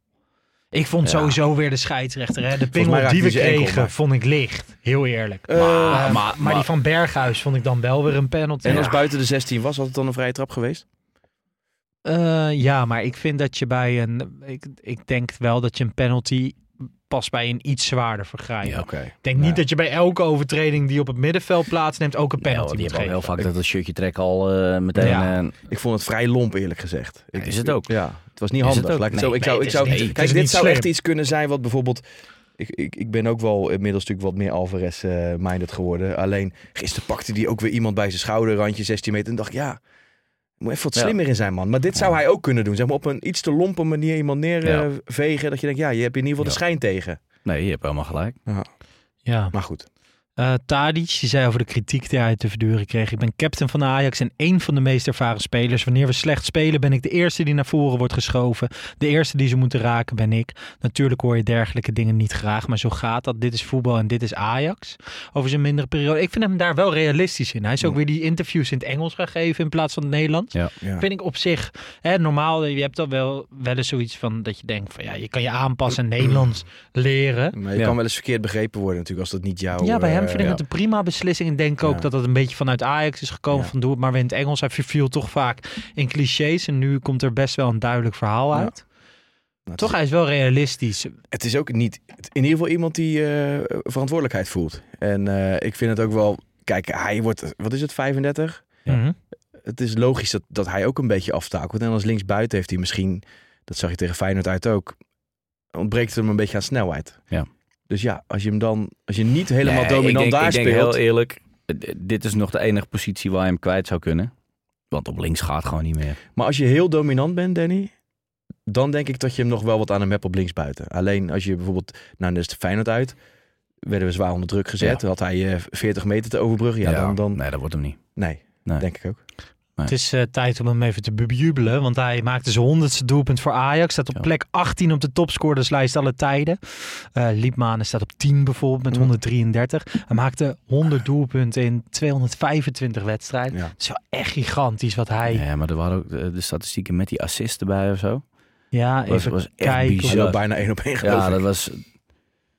Speaker 3: Ik vond
Speaker 5: Ja.
Speaker 3: sowieso weer de scheidsrechter. Hè? De pingel die we
Speaker 5: enkel,
Speaker 3: kregen,
Speaker 5: maar-
Speaker 3: vond ik licht. Heel eerlijk. Eh,
Speaker 5: Eh,
Speaker 3: maar, maar, die van Berghuis vond ik dan wel weer een penalty.
Speaker 5: en als
Speaker 3: Ja.
Speaker 5: buiten de 16 was, had het dan een vrije trap geweest?
Speaker 3: Eh, ja, maar ik vind dat je bij een... Ik, ik denk wel dat je een penalty pas bij een iets zwaarder vergrijp.
Speaker 4: Ja.
Speaker 3: Ik denk niet dat je bij elke overtreding die op het middenveld plaatsneemt ook een
Speaker 4: Nee,
Speaker 3: penalty
Speaker 4: hoor, die
Speaker 3: moet
Speaker 4: hebben al
Speaker 3: geven.
Speaker 4: heel vaak dat het shirtje trekken al eh, meteen...
Speaker 3: Ja.
Speaker 4: eh,
Speaker 5: Ik vond het vrij lomp, eerlijk gezegd. Ik,
Speaker 4: is het ook.
Speaker 5: Ja, het was niet
Speaker 4: Is het
Speaker 5: handig. Laat ik
Speaker 4: Nee,
Speaker 5: zo, ik
Speaker 3: nee,
Speaker 5: zou, ik zou,
Speaker 3: niet-
Speaker 5: kijk, dit zou
Speaker 3: slim.
Speaker 5: echt iets kunnen zijn wat bijvoorbeeld... Ik, ik, ik ben ook wel inmiddels natuurlijk wat meer Alvarez-minded geworden. Alleen gisteren pakte hij ook weer iemand bij zijn schouderrandje, 16 meter. En dacht ik, ja, moet even wat
Speaker 4: Ja.
Speaker 5: slimmer in zijn, man. Maar dit zou
Speaker 4: Ja.
Speaker 5: hij ook kunnen doen. Zeg maar op een iets te lompe manier iemand
Speaker 4: Ja.
Speaker 5: neervegen. dat je denkt, ja, je hebt in ieder geval de schijn tegen.
Speaker 4: nee, je hebt helemaal gelijk.
Speaker 3: Ja.
Speaker 5: Maar goed.
Speaker 3: Eh Tadic, die zei over de kritiek die hij te verduren kreeg. Ik ben captain van de Ajax en één van de meest ervaren spelers. Wanneer we slecht spelen ben ik de eerste die naar voren wordt geschoven. De eerste die ze moeten raken ben ik. Natuurlijk hoor je dergelijke dingen niet graag, maar zo gaat dat. Dit is voetbal en dit is Ajax. Over zijn mindere periode. Ik vind hem daar wel realistisch in. Hij is ook weer die interviews in het Engels gaan geven in plaats van het Nederlands.
Speaker 5: Ja.
Speaker 3: Vind ik op zich, hè, normaal, je hebt dan wel, wel eens zoiets van dat je denkt van ja, je kan je aanpassen en Nederlands leren.
Speaker 5: Maar je
Speaker 4: Ja.
Speaker 5: kan wel eens verkeerd begrepen worden natuurlijk als dat niet jouw...
Speaker 3: Ja, bij hem
Speaker 5: eh,
Speaker 3: vind het een prima beslissing. Ik denk ook dat het een beetje vanuit Ajax is gekomen
Speaker 5: Ja.
Speaker 3: van doe het maar weer in het Engels. Hij verviel toch vaak in clichés en nu komt er best wel een duidelijk verhaal
Speaker 5: Ja.
Speaker 3: uit.
Speaker 5: nou,
Speaker 3: Toch,
Speaker 5: het,
Speaker 3: hij is wel realistisch.
Speaker 5: is, het is ook niet... In ieder geval iemand die eh, verantwoordelijkheid voelt. En eh, ik vind het ook wel... Kijk, hij wordt... Wat is het, 35?
Speaker 4: Ja.
Speaker 3: Mhm.
Speaker 5: het is logisch dat, dat hij ook een beetje aftakelt. En als linksbuiten heeft hij misschien, dat zag je tegen Feyenoord uit ook, ontbreekt het hem een beetje aan snelheid.
Speaker 4: Ja.
Speaker 5: Dus ja, als je hem dan, als je niet helemaal
Speaker 4: Nee,
Speaker 5: dominant
Speaker 4: ik denk,
Speaker 5: daar
Speaker 4: ik denk
Speaker 5: speelt.
Speaker 4: heel eerlijk, eh, dit is nog de enige positie waar je hem kwijt zou kunnen. Want op links gaat gewoon niet meer.
Speaker 5: Maar als je heel dominant bent, Danny, dan denk ik dat je hem nog wel wat aan hem hebt op linksbuiten. Alleen als je bijvoorbeeld, nou, dus de Feyenoord uit, werden we zwaar onder druk gezet.
Speaker 4: Ja.
Speaker 5: Had hij eh, 40 meter te overbruggen. Ja, dan, dan
Speaker 4: Nee, dat wordt hem niet.
Speaker 5: nee,
Speaker 4: Nee.
Speaker 5: denk ik ook.
Speaker 3: Het is eh, tijd om hem even te bejubelen, want hij maakte zijn honderdste doelpunt voor Ajax. Staat op
Speaker 4: Ja.
Speaker 3: plek 18 op de topscorerslijst alle tijden. Eh Liepmanen staat op 10 bijvoorbeeld met
Speaker 5: Ja.
Speaker 3: 133. Hij maakte 100 doelpunten in 225 wedstrijden.
Speaker 5: Ja.
Speaker 3: Het is wel echt gigantisch wat hij...
Speaker 4: Ja, maar er waren ook de, de statistieken met die assist erbij of zo.
Speaker 3: Ja,
Speaker 4: Was,
Speaker 3: even
Speaker 4: was echt
Speaker 3: kijken.
Speaker 4: Bizar.
Speaker 5: loopt bijna één op één
Speaker 4: Ja, dat was...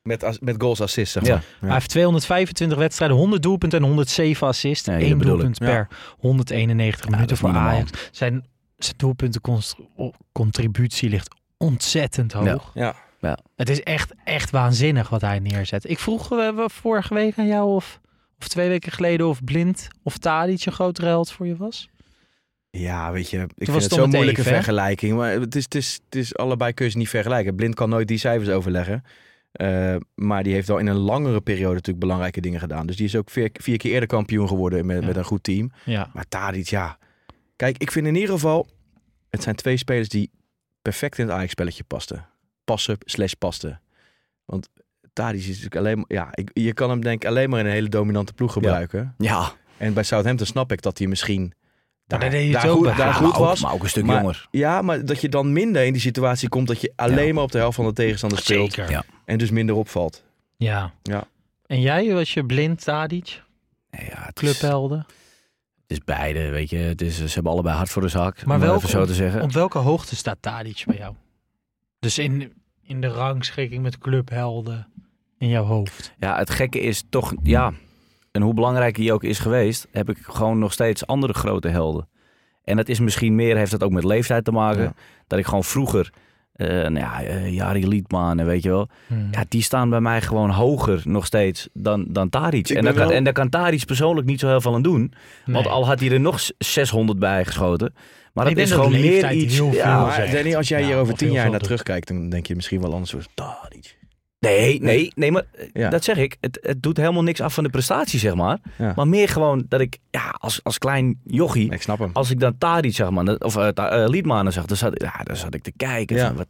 Speaker 5: Met, as- met goals assist, zeg
Speaker 4: Ja.
Speaker 3: Hij heeft 225 wedstrijden, 100 doelpunten en 107 assists.
Speaker 4: Ja, ik.
Speaker 3: doelpunt per 191
Speaker 4: Ja,
Speaker 3: minuten voor. Ajax. Zijn, zijn doelpuntencontributie ligt ontzettend hoog.
Speaker 5: Ja.
Speaker 3: Het is echt, echt waanzinnig wat hij neerzet. Ik vroeg we vorige week aan jou of, of twee weken geleden of Blind of Tadic een grotere held voor je was.
Speaker 5: Ja, weet je, ik
Speaker 3: was
Speaker 5: vind het zo'n moeilijke
Speaker 3: even,
Speaker 5: vergelijking. Maar het is, het, is, het is allebei kun je ze niet vergelijken. Blind kan nooit die cijfers overleggen. Eh, maar die heeft al in een langere periode natuurlijk belangrijke dingen gedaan. Dus die is ook vier, vier keer eerder kampioen geworden met,
Speaker 3: Ja.
Speaker 5: met een goed team.
Speaker 3: Ja.
Speaker 5: Maar Tadic, ja. Kijk, ik vind in ieder geval... Het zijn twee spelers die perfect in het Ajax-spelletje pasten. passen slash paste. Want Tadic is natuurlijk alleen maar... Ja, ik, je kan hem denk ik alleen maar in een hele dominante ploeg gebruiken.
Speaker 4: Ja,
Speaker 5: En bij Southampton snap ik dat hij misschien daar,
Speaker 3: daar deed je het
Speaker 5: daar goed,
Speaker 3: bij.
Speaker 5: daar
Speaker 3: Ja,
Speaker 5: goed was.
Speaker 4: maar ook een stuk
Speaker 5: Maar-
Speaker 4: jonger.
Speaker 5: Ja, maar dat je dan minder in die situatie komt dat je alleen
Speaker 4: Ja.
Speaker 5: maar op de helft van de tegenstander speelt.
Speaker 3: Zeker.
Speaker 5: En dus minder opvalt.
Speaker 3: Ja.
Speaker 5: Ja.
Speaker 3: En jij, was je blind, Tadic?
Speaker 4: Ja, het, is,
Speaker 3: Clubhelden?
Speaker 4: het is beide, weet je. Het is, ze hebben allebei hard voor de zak,
Speaker 3: Maar
Speaker 4: maar om
Speaker 3: welke-
Speaker 4: even zo te zeggen.
Speaker 3: Op welke hoogte staat Tadic bij jou? Dus in, in de rangschikking met clubhelden in jouw hoofd.
Speaker 4: Ja, het gekke is toch, ja, en hoe belangrijk hij ook is geweest, heb ik gewoon nog steeds andere grote helden. En dat is misschien meer, heeft dat ook met leeftijd te maken.
Speaker 5: Ja.
Speaker 4: Dat ik gewoon vroeger, eh nou ja, eh, Jari Liedman, en weet je wel. Ja, die staan bij mij gewoon hoger nog steeds dan, dan Taric. En, daar kan,
Speaker 5: wel-
Speaker 4: en daar kan Taric persoonlijk niet zo heel veel aan doen. Want al had hij er nog 600 bij geschoten. Maar
Speaker 3: Ik
Speaker 4: dat
Speaker 3: denk
Speaker 4: is
Speaker 3: dat
Speaker 4: gewoon meer
Speaker 3: leeftijd
Speaker 4: iets...
Speaker 3: heel
Speaker 4: ja,
Speaker 5: maar. Danny, als jij
Speaker 3: Ja,
Speaker 5: hier over tien jaar naar terugkijkt, dan denk je misschien wel anders. Tadic.
Speaker 4: Nee, nee, nee, maar eh,
Speaker 5: Ja.
Speaker 4: dat zeg ik. Het, het doet helemaal niks af van de prestatie, zeg maar.
Speaker 5: Ja.
Speaker 4: Maar meer gewoon dat ik, ja, als, als klein jochie,
Speaker 5: Ik snap hem.
Speaker 4: als ik dan Tadic zag, man, dat- of uh, Liedmanen zag, dan zat, ja, dan zat ik te kijken.
Speaker 5: Ja.
Speaker 4: Van, wat,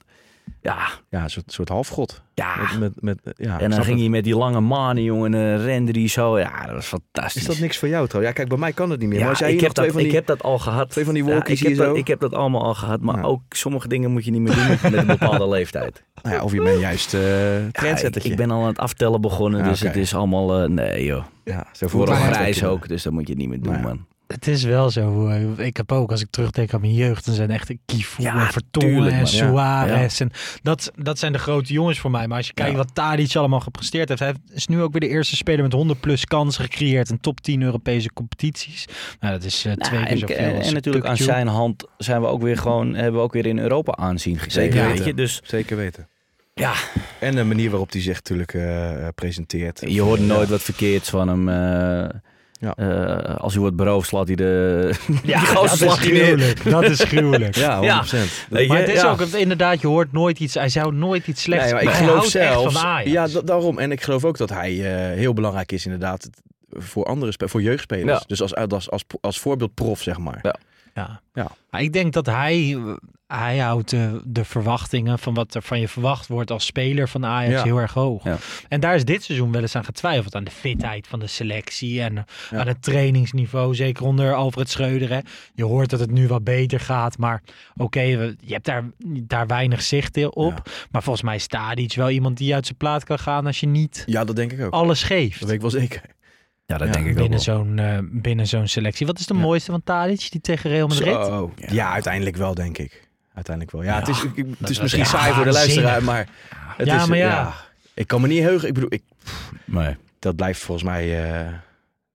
Speaker 4: ja,
Speaker 5: Ja, een soort, soort halfgod.
Speaker 4: ja.
Speaker 5: Met, met, met, ja,
Speaker 4: en dan ging hij met die lange manen, jongen, en uh, rende die zo. Ja, dat was fantastisch.
Speaker 5: Is dat niks voor jou trouwens? Ja, kijk, bij mij kan het niet meer.
Speaker 4: Ja,
Speaker 5: maar jij
Speaker 4: ik, heb dat,
Speaker 5: die...
Speaker 4: ik heb dat al gehad.
Speaker 5: twee van die
Speaker 4: Ja,
Speaker 5: walkies
Speaker 4: ik, heb dat,
Speaker 5: zo?
Speaker 4: ik heb dat allemaal al gehad. Maar
Speaker 5: Ja.
Speaker 4: ook sommige dingen moet je niet meer doen met, een bepaalde leeftijd.
Speaker 5: Nou ja, of je bent juist
Speaker 4: Ja, ik, ben al aan het aftellen begonnen,
Speaker 5: Ja,
Speaker 4: dus het is allemaal... eh, nee joh.
Speaker 5: Ja, zo
Speaker 4: grijs
Speaker 5: wel.
Speaker 4: ook, dus dat moet je niet meer doen,
Speaker 5: Nou ja.
Speaker 4: man.
Speaker 3: Het is wel zo. eh, Ik heb ook, als ik terugdenk aan mijn jeugd, dan zijn echt Kifu
Speaker 4: Ja,
Speaker 3: en Vertongen en. Suarez. En dat, dat zijn de grote jongens voor mij. Maar als je kijkt
Speaker 4: Ja.
Speaker 3: wat Tadic allemaal gepresteerd heeft. Hij is nu ook weer de eerste speler met 100 plus kansen gecreëerd in top 10 Europese competities. Nou, dat is eh, twee
Speaker 4: Nou,
Speaker 3: keer
Speaker 4: en,
Speaker 3: zoveel
Speaker 4: en,
Speaker 3: als
Speaker 4: en natuurlijk aan zijn hand zijn we ook weer gewoon, hebben we ook weer in Europa aanzien gekregen.
Speaker 5: Zeker weten.
Speaker 4: Dus
Speaker 5: Zeker weten.
Speaker 4: ja,
Speaker 5: En de manier waarop hij zich natuurlijk eh, eh, presenteert.
Speaker 4: je hoort
Speaker 5: Ja.
Speaker 4: nooit wat verkeerds van hem. eh,
Speaker 5: Ja.
Speaker 4: eh, als hij wordt beroofd, slaat hij de...
Speaker 3: Ja, dat is
Speaker 4: slaat hij neer.
Speaker 3: gruwelijk. Dat is gruwelijk.
Speaker 5: Ja, 100%.
Speaker 4: Ja. Weet
Speaker 3: Maar het is
Speaker 4: Ja.
Speaker 3: ook inderdaad, je hoort nooit iets. Hij zou nooit iets slechts.
Speaker 5: Nee, maar ik geloof
Speaker 3: houdt
Speaker 5: zelfs.
Speaker 3: echt van Ajax.
Speaker 5: Ja, da- daarom. En ik geloof ook dat hij eh, heel belangrijk is, inderdaad, voor andere spe- voor jeugdspelers.
Speaker 4: Ja.
Speaker 5: Dus als, als, als, als voorbeeld prof, zeg maar.
Speaker 4: Ja.
Speaker 3: Ja.
Speaker 5: Ja.
Speaker 3: Maar ik denk dat hij, hij houdt de, de verwachtingen van wat er van je verwacht wordt als speler van Ajax
Speaker 5: Ja.
Speaker 3: heel erg hoog.
Speaker 4: Ja.
Speaker 3: En daar is dit seizoen wel eens aan getwijfeld. Aan de fitheid van de selectie en aan het trainingsniveau. Zeker onder Alfred Schreuder. Hè. Je hoort dat het nu wat beter gaat. Maar oké, je hebt daar, daar weinig zicht op. Maar volgens mij is Tadic wel iemand die uit zijn plaat kan gaan als je niet
Speaker 5: Ja, dat denk ik ook.
Speaker 3: alles geeft.
Speaker 5: Dat weet ik wel zeker.
Speaker 4: Ja, dat
Speaker 5: Ja,
Speaker 4: denk ik ook
Speaker 3: binnen
Speaker 4: wel.
Speaker 3: zo'n, eh, binnen zo'n selectie. Wat is de
Speaker 5: Ja.
Speaker 3: mooiste van Tadic die tegen Real Madrid?
Speaker 5: Zo. Ja. uiteindelijk wel, denk ik. Uiteindelijk wel. Ja, het is, ik- het is misschien saai voor de luisteraar, maar... Het
Speaker 3: Ja,
Speaker 5: is,
Speaker 3: maar ja.
Speaker 5: Ik kan me niet heugen. Ik bedoel, ik,
Speaker 4: Nee.
Speaker 5: dat blijft volgens mij eh,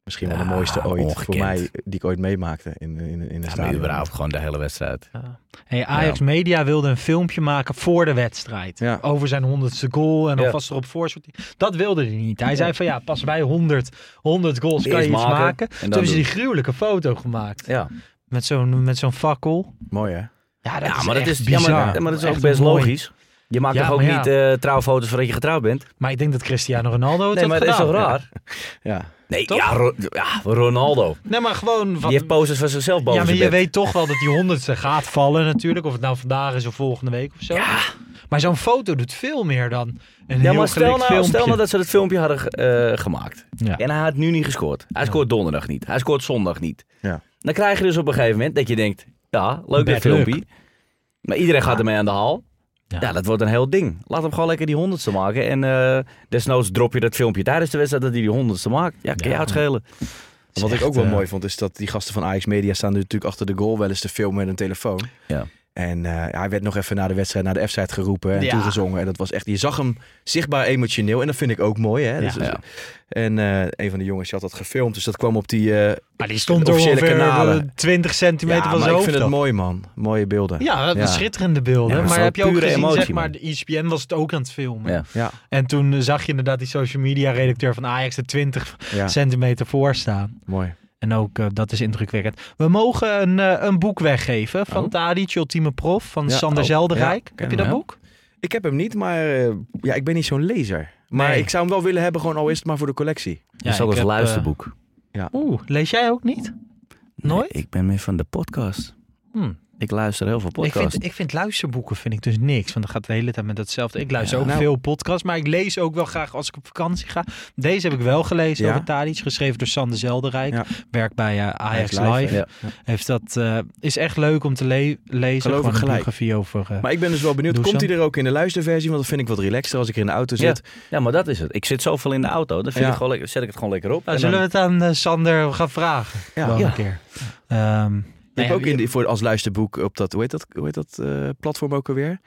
Speaker 5: misschien wel de mooiste ooit voor mij die ik ooit meemaakte in, in, in
Speaker 4: maar
Speaker 5: stadion.
Speaker 4: überhaupt gewoon de hele wedstrijd.
Speaker 3: Ja. Hey, Ajax Media wilde een filmpje maken voor de wedstrijd.
Speaker 5: Ja.
Speaker 3: Over zijn honderdste goal en
Speaker 4: Ja.
Speaker 3: alvast erop voorsorteren. Dat wilde hij niet. Hij zei van ja, pas bij 100, 100 goals kan je iets
Speaker 4: maken
Speaker 3: maken.
Speaker 4: en
Speaker 3: Toen hebben ze die gruwelijke foto gemaakt.
Speaker 4: Ja,
Speaker 3: Met zo'n met zo'n fakkel.
Speaker 5: Mooi hè?
Speaker 3: Ja, dat
Speaker 4: ja
Speaker 3: is
Speaker 4: maar, dat
Speaker 3: echt
Speaker 4: is, ja,
Speaker 3: bizar.
Speaker 4: maar, maar dat is
Speaker 3: Echt
Speaker 4: ook best
Speaker 3: mooi.
Speaker 4: logisch. Je maakt
Speaker 3: Ja,
Speaker 4: toch ook
Speaker 3: ja.
Speaker 4: niet eh, trouwfoto's voordat je getrouwd bent?
Speaker 3: Maar ik denk dat Cristiano Ronaldo het
Speaker 4: Nee,
Speaker 3: heeft
Speaker 4: maar dat is toch raar?
Speaker 5: Ja.
Speaker 4: Nee,
Speaker 3: Toch?
Speaker 4: ja, Ro- ja, Ronaldo.
Speaker 3: Nee, maar gewoon... Van,
Speaker 4: Die heeft posters van zichzelf boven
Speaker 3: ja, maar je
Speaker 4: bed.
Speaker 3: weet toch wel dat die honderdste gaat vallen natuurlijk. Of het nou vandaag is of volgende week of zo.
Speaker 4: Ja,
Speaker 3: Maar zo'n foto doet veel meer dan een
Speaker 4: ja
Speaker 3: heel
Speaker 4: maar stel nou,
Speaker 3: filmpje.
Speaker 4: stel nou dat ze het filmpje hadden eh, gemaakt.
Speaker 3: Ja.
Speaker 4: En hij had nu niet gescoord. Hij scoort donderdag niet. Hij scoort zondag niet.
Speaker 5: Ja.
Speaker 4: Dan krijg je dus op een gegeven moment dat je denkt... Ja, leuk
Speaker 3: Bad
Speaker 4: dat filmpje. Maar iedereen gaat ermee aan de haal.
Speaker 3: Ja.
Speaker 4: Ja. dat wordt een heel ding. Laat hem gewoon lekker die honderdste maken. En eh, desnoods drop je dat filmpje tijdens de wedstrijd dat hij die honderdste maakt. Ja, kan
Speaker 3: Ja.
Speaker 4: je uitschelen.
Speaker 5: Wat ik ook wel
Speaker 3: eh,
Speaker 5: mooi vond, is dat die gasten van Ajax Media staan natuurlijk achter de goal wel eens te filmen met een telefoon.
Speaker 4: Ja.
Speaker 5: En eh, hij werd nog even na de wedstrijd naar de F-site geroepen en
Speaker 3: Ja.
Speaker 5: toegezongen. En dat was echt, je zag hem zichtbaar emotioneel. En dat vind ik ook mooi. Hè? Dus-
Speaker 3: Ja.
Speaker 5: dus-
Speaker 4: Ja.
Speaker 5: En eh, een van de jongens had dat gefilmd. Dus dat kwam op die eh,
Speaker 3: Maar die stond er
Speaker 5: officiële kanalen.
Speaker 3: eh, 20 centimeter
Speaker 5: ja,
Speaker 3: van
Speaker 5: maar
Speaker 3: zijn
Speaker 5: ik
Speaker 3: hoofd
Speaker 5: vind het mooi man. Mooie beelden.
Speaker 3: Ja, schitterende beelden. Maar heb je ook
Speaker 4: pure
Speaker 3: gezien,
Speaker 4: emotie,
Speaker 3: zeg maar,
Speaker 4: man.
Speaker 3: de ESPN was het ook aan het filmen.
Speaker 4: Ja.
Speaker 5: Ja,
Speaker 3: En toen eh, zag je inderdaad die social media redacteur van Ajax er 20
Speaker 5: ja,
Speaker 3: centimeter voor staan.
Speaker 5: mooi.
Speaker 3: En ook, eh, dat is indrukwekkend. We mogen een, eh, een boek weggeven van
Speaker 5: Oh.
Speaker 3: Tadic, Ultieme Prof, van
Speaker 5: Ja,
Speaker 3: Sander
Speaker 5: oh,
Speaker 3: Zelderijk.
Speaker 5: ja,
Speaker 3: heb je dat
Speaker 4: ja.
Speaker 3: boek?
Speaker 5: Ik heb hem niet, maar eh, ja, ik ben niet zo'n lezer. Maar
Speaker 3: Nee.
Speaker 5: ik zou hem wel willen hebben, gewoon al is het maar voor de collectie.
Speaker 4: Dat is
Speaker 3: ik
Speaker 4: als
Speaker 3: heb, eh,
Speaker 4: luisterboek.
Speaker 3: Oeh, lees jij ook niet? Nooit?
Speaker 4: Nee, ik ben meer van de podcast.
Speaker 3: Hm.
Speaker 4: Ik luister heel veel
Speaker 3: Ik
Speaker 4: podcasts.
Speaker 3: vind, ik vind luisterboeken vind ik dus niks. Want dan gaat de hele tijd met hetzelfde. Ik luister
Speaker 4: Ja,
Speaker 3: ook
Speaker 5: nou-
Speaker 3: veel podcasts. Maar ik lees ook wel graag als ik op vakantie ga. Deze heb ik wel gelezen
Speaker 5: Ja.
Speaker 3: over Tadic. Geschreven door Sander Zelderijk.
Speaker 5: Ja.
Speaker 3: Werkt bij eh, Ajax
Speaker 5: Ajax
Speaker 3: Live.
Speaker 5: Live,
Speaker 4: ja.
Speaker 3: Heeft dat, eh, is echt leuk om te le- lezen.
Speaker 5: Geloof ik
Speaker 3: een
Speaker 5: gelijk.
Speaker 3: biografie over... eh,
Speaker 5: Maar ik ben dus wel benieuwd,
Speaker 3: Dusan?
Speaker 5: komt hij er ook in de luisterversie? Want dat vind ik wat relaxter als ik er in de auto zit.
Speaker 4: Ja, maar dat is het. Ik zit zoveel in de auto. Dan vind
Speaker 5: Ja.
Speaker 4: ik gewoon lekker, zet ik het gewoon lekker op.
Speaker 3: nou,
Speaker 4: En
Speaker 3: zullen
Speaker 4: dan-
Speaker 3: we het aan Sander gaan vragen?
Speaker 5: Ja.
Speaker 3: Wel
Speaker 4: Ja.
Speaker 3: een keer. Ehm,
Speaker 5: Ik heb ook in de, voor, als luisterboek op dat, hoe heet dat, hoe heet dat eh, platform ook alweer?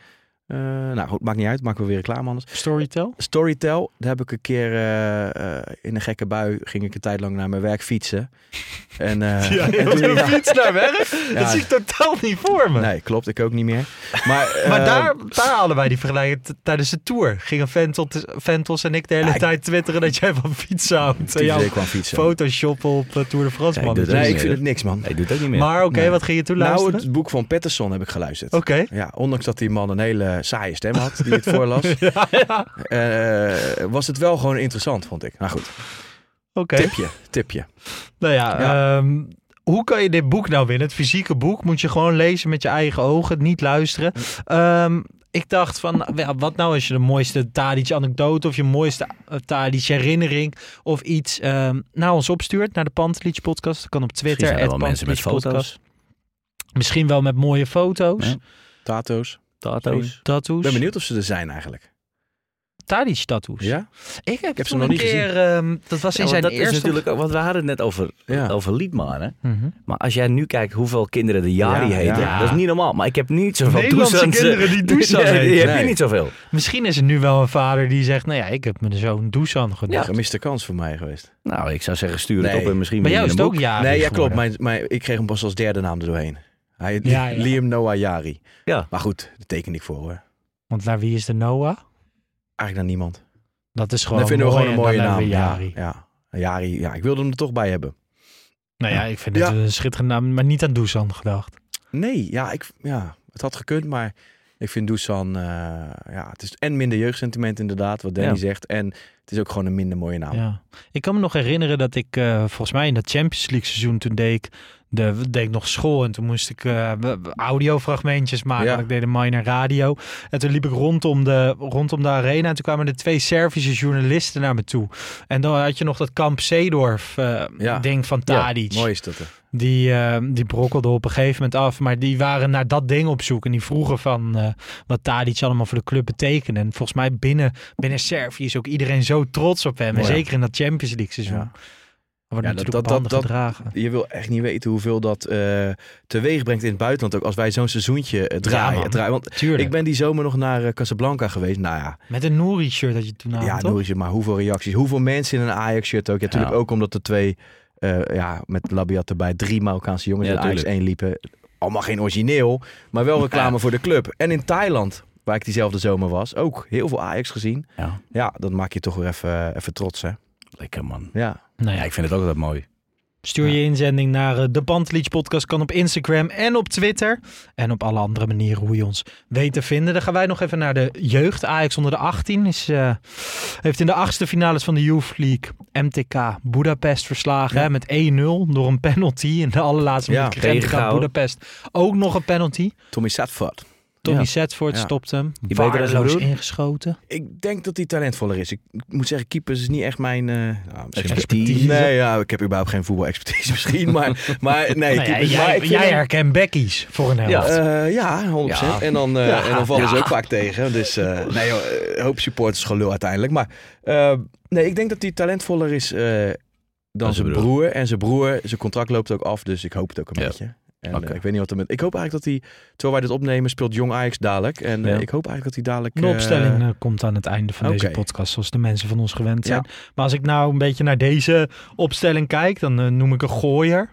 Speaker 5: Eh, nou goed, maakt niet uit, maken we weer reclame anders.
Speaker 3: Storytel?
Speaker 5: Storytel, daar heb ik een keer eh, eh, in een gekke bui, ging ik een tijd lang naar mijn werk fietsen. En, eh, en toen- ja.
Speaker 3: fiets naar werk?
Speaker 5: Ja.
Speaker 3: Dat zie ik totaal niet voor me.
Speaker 5: Nee, klopt, ik ook niet meer. Maar,
Speaker 3: Maar daar, daar hadden wij die vergelijking tijdens de tour. Gingen Ventel, Ventels en ik de hele
Speaker 5: Ja, ik-
Speaker 3: tijd twitteren dat jij van fietsen houdt. En jouw
Speaker 5: ik kwam fietsen.
Speaker 3: Photoshop op Tour de France, man.
Speaker 5: Nee, ik vind het niks, man.
Speaker 4: Nee, doet het ook niet meer.
Speaker 3: Maar oké,
Speaker 5: Nee.
Speaker 3: wat ging je toen
Speaker 5: Nou,
Speaker 3: luisteren?
Speaker 5: het boek van Patterson heb ik geluisterd.
Speaker 3: Oké.
Speaker 5: Ja, ondanks dat die man een hele saaie stem had die het voorlas,
Speaker 3: Ja, ja.
Speaker 5: eh, was het wel gewoon interessant, vond ik. Nou goed,
Speaker 3: Oké.
Speaker 5: tipje, tipje.
Speaker 3: Nou ja,
Speaker 5: Ja.
Speaker 3: ehm, hoe kan je dit boek nou winnen? Het fysieke boek moet je gewoon lezen met je eigen ogen, niet luisteren. Ehm, ik dacht van, ja, wat nou als je de mooiste Tadic anekdote of je mooiste uh, Tadic herinnering of iets ehm, naar ons opstuurt, naar de Pantelic podcast. Dat kan op Twitter,
Speaker 4: Misschien zijn er wel
Speaker 3: @Pantelic
Speaker 4: mensen met foto's.
Speaker 3: Misschien wel met mooie foto's.
Speaker 4: Ja.
Speaker 5: Tato's.
Speaker 4: Tato's.
Speaker 3: Tattoos.
Speaker 5: Ik ben benieuwd of ze er zijn eigenlijk.
Speaker 3: Tadic tattoos.
Speaker 5: Ja?
Speaker 3: Ik heb,
Speaker 5: heb ze nog niet
Speaker 3: keer, ehm, dat was
Speaker 4: Ja,
Speaker 3: in
Speaker 4: want
Speaker 3: zijn
Speaker 4: dat
Speaker 3: eerste...
Speaker 4: is natuurlijk ook, want we hadden het net over,
Speaker 5: Ja.
Speaker 4: over Liedman. Hè?
Speaker 3: Mhm.
Speaker 4: Maar als jij nu kijkt hoeveel kinderen de Jari
Speaker 5: Ja,
Speaker 4: heten,
Speaker 5: ja.
Speaker 4: dat is niet normaal. Maar ik heb niet zoveel
Speaker 3: Nederlandse kinderen die Dusan
Speaker 4: Nee, die
Speaker 3: heten.
Speaker 4: heb je niet zoveel.
Speaker 3: Misschien is er nu wel een vader die zegt, nou ja, ik heb mijn zoon Dusan genoemd.
Speaker 5: Ja. Gemiste kans voor mij geweest.
Speaker 4: Nou, ik zou zeggen, stuur het
Speaker 5: Nee.
Speaker 4: op en misschien
Speaker 3: jou is het
Speaker 4: een
Speaker 3: ook
Speaker 4: boek.
Speaker 3: ja.
Speaker 5: nee, ja klopt. Maar, maar ik kreeg hem pas als derde naam er doorheen. Hij
Speaker 3: Ja, ja.
Speaker 5: Liam Noah Jari.
Speaker 4: Ja.
Speaker 5: Maar goed, daar teken ik voor hoor.
Speaker 3: Want naar wie is de Noah?
Speaker 5: Eigenlijk naar niemand.
Speaker 3: Dat is gewoon
Speaker 5: Dan vinden we gewoon een
Speaker 3: en
Speaker 5: mooie
Speaker 3: dan
Speaker 5: naam.
Speaker 3: we
Speaker 5: Ja,
Speaker 3: Jari.
Speaker 5: ja. Jari, ja, ik wilde hem er toch bij hebben.
Speaker 3: Nou ja, ik vind
Speaker 5: Ja.
Speaker 3: het een schitterende naam, maar niet aan Dusan gedacht.
Speaker 5: Nee, ja, ik, ja, het had gekund, maar ik vind Dusan, eh, ja, het is en minder jeugdsentiment inderdaad, wat Danny
Speaker 4: Ja.
Speaker 5: zegt. En het is ook gewoon een minder mooie naam.
Speaker 3: Ja. Ik kan me nog herinneren dat ik eh, volgens mij in dat Champions League seizoen toen deed ik de deed ik nog school en toen moest ik eh, audiofragmentjes maken.
Speaker 5: Ja.
Speaker 3: Ik deed een minor radio en toen liep ik rondom de, rondom de arena en toen kwamen er twee Servische journalisten naar me toe. En dan had je nog dat kamp Zeedorf eh,
Speaker 5: Ja.
Speaker 3: ding van Tadic.
Speaker 5: Mooi is dat er.
Speaker 3: Die, eh, die brokkelde op een gegeven moment af. Maar die waren naar dat ding op zoek. En die vroegen van wat Tadic allemaal voor de club betekende. En volgens mij binnen, binnen Servië is ook iedereen zo trots op hem. En
Speaker 5: Mooi.
Speaker 3: zeker in dat Champions League seizoen.
Speaker 5: Ja.
Speaker 3: Wordt
Speaker 5: Ja,
Speaker 3: natuurlijk
Speaker 5: dat- dat- dat-
Speaker 3: gedragen.
Speaker 5: Je wil echt niet weten hoeveel dat eh teweeg brengt in het buitenland. Ook als wij zo'n seizoentje eh, draaien.
Speaker 3: man.
Speaker 5: draaien. Want
Speaker 3: Tuurlijk.
Speaker 5: ik ben die zomer nog naar eh, Casablanca geweest. Nou ja,
Speaker 3: Met een Nouri-shirt dat je toen aan
Speaker 5: ja? Noortje, maar hoeveel reacties. Hoeveel mensen in een Ajax-shirt ook. Ja, natuurlijk
Speaker 4: Ja.
Speaker 5: ook omdat er twee, eh, ja, met Labiat erbij, drie Marokkaanse jongens
Speaker 4: Ja,
Speaker 5: in Ajax
Speaker 4: tuurlijk.
Speaker 5: 1 liepen. Allemaal geen origineel, maar wel reclame voor de club. En in Thailand, waar ik diezelfde zomer was, ook heel veel Ajax gezien.
Speaker 4: Ja,
Speaker 5: Ja, dat maak je toch weer even, even trots, hè?
Speaker 4: Lekker man.
Speaker 5: Ja.
Speaker 3: Nou
Speaker 4: Ja,
Speaker 3: ja,
Speaker 4: ik vind het ook altijd mooi.
Speaker 3: stuur je inzending naar eh, de Pantelic podcast. Kan op Instagram en op Twitter. En op alle andere manieren hoe je ons weet te vinden. Dan gaan wij nog even naar de jeugd. Ajax onder de 18 is, eh, heeft in de achtste finales van de Youth League MTK Budapest verslagen.
Speaker 5: Ja.
Speaker 3: Hè, met 1-0 door een penalty. In de allerlaatste
Speaker 5: Ja,
Speaker 3: minuut kreeg MTK
Speaker 4: tegengehouden.
Speaker 3: Budapest ook nog een penalty.
Speaker 5: Tommy Satford.
Speaker 3: Tommy
Speaker 4: Ja.
Speaker 3: Setford
Speaker 5: Ja.
Speaker 3: stopt hem. Waardeloos ingeschoten.
Speaker 5: Ik denk dat hij talentvoller is. Ik moet zeggen, keepers is niet echt mijn... eh, nou, misschien-
Speaker 4: Expertise.
Speaker 5: Nee, ja, ik heb überhaupt geen voetbalexpertise misschien. Maar, maar nee,
Speaker 3: Nou
Speaker 5: keepers-
Speaker 3: jij
Speaker 5: maar
Speaker 3: jij herkent Beckies voor een helft.
Speaker 5: Eh, ja, 100%.
Speaker 4: Ja.
Speaker 5: En, dan, eh,
Speaker 3: Ja.
Speaker 5: en dan vallen ze ook vaak tegen. Dus eh, nee, joh, eh, een hoop supporters gelul uiteindelijk. Maar eh, nee, ik denk dat hij talentvoller is eh, dan zijn
Speaker 4: zijn
Speaker 5: broer.
Speaker 4: broer.
Speaker 5: En zijn broer, zijn contract loopt ook af. Dus ik hoop het ook een
Speaker 4: Ja.
Speaker 5: beetje. En
Speaker 4: Oké.
Speaker 5: eh, ik weet niet wat er met. Ik hoop eigenlijk dat hij, terwijl wij dit opnemen, speelt Jong Ajax dadelijk. En eh, ik hoop eigenlijk dat hij dadelijk.
Speaker 3: De opstelling eh, komt aan het einde van deze podcast, zoals de mensen van ons gewend zijn.
Speaker 5: Ja.
Speaker 3: Maar als ik nou een beetje naar deze opstelling kijk, dan noem ik een gooier.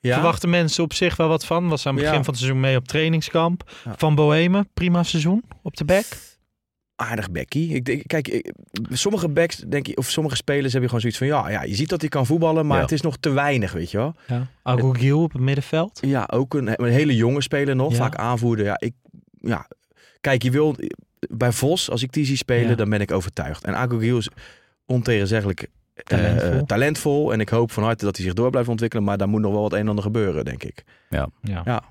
Speaker 5: ja?
Speaker 3: Verwachten mensen op zich wel wat van? Was aan het begin van het seizoen mee op trainingskamp. Van Bohemen, prima seizoen op de back.
Speaker 5: Aardig bekkie. Ik denk, kijk, ik- sommige backs, denk je, of sommige spelers hebben gewoon zoiets van, ja, ja, je ziet dat hij kan voetballen, maar
Speaker 4: Ja.
Speaker 5: het is nog te weinig, weet je wel.
Speaker 3: Ja. Agogiel op het middenveld.
Speaker 5: Ja, ook een, een hele jonge speler nog,
Speaker 3: Ja.
Speaker 5: vaak aanvoerder. Ja, ik, ja, kijk, je wil bij Vos, als ik die zie spelen,
Speaker 3: Ja.
Speaker 5: dan ben ik overtuigd. En Agogiel is ontegenzeggelijk eh,
Speaker 3: Talentvol.
Speaker 5: talentvol. En ik hoop van harte dat hij zich door blijft ontwikkelen, maar daar moet nog wel wat een en ander gebeuren, denk ik.
Speaker 3: Ja.
Speaker 5: Ja.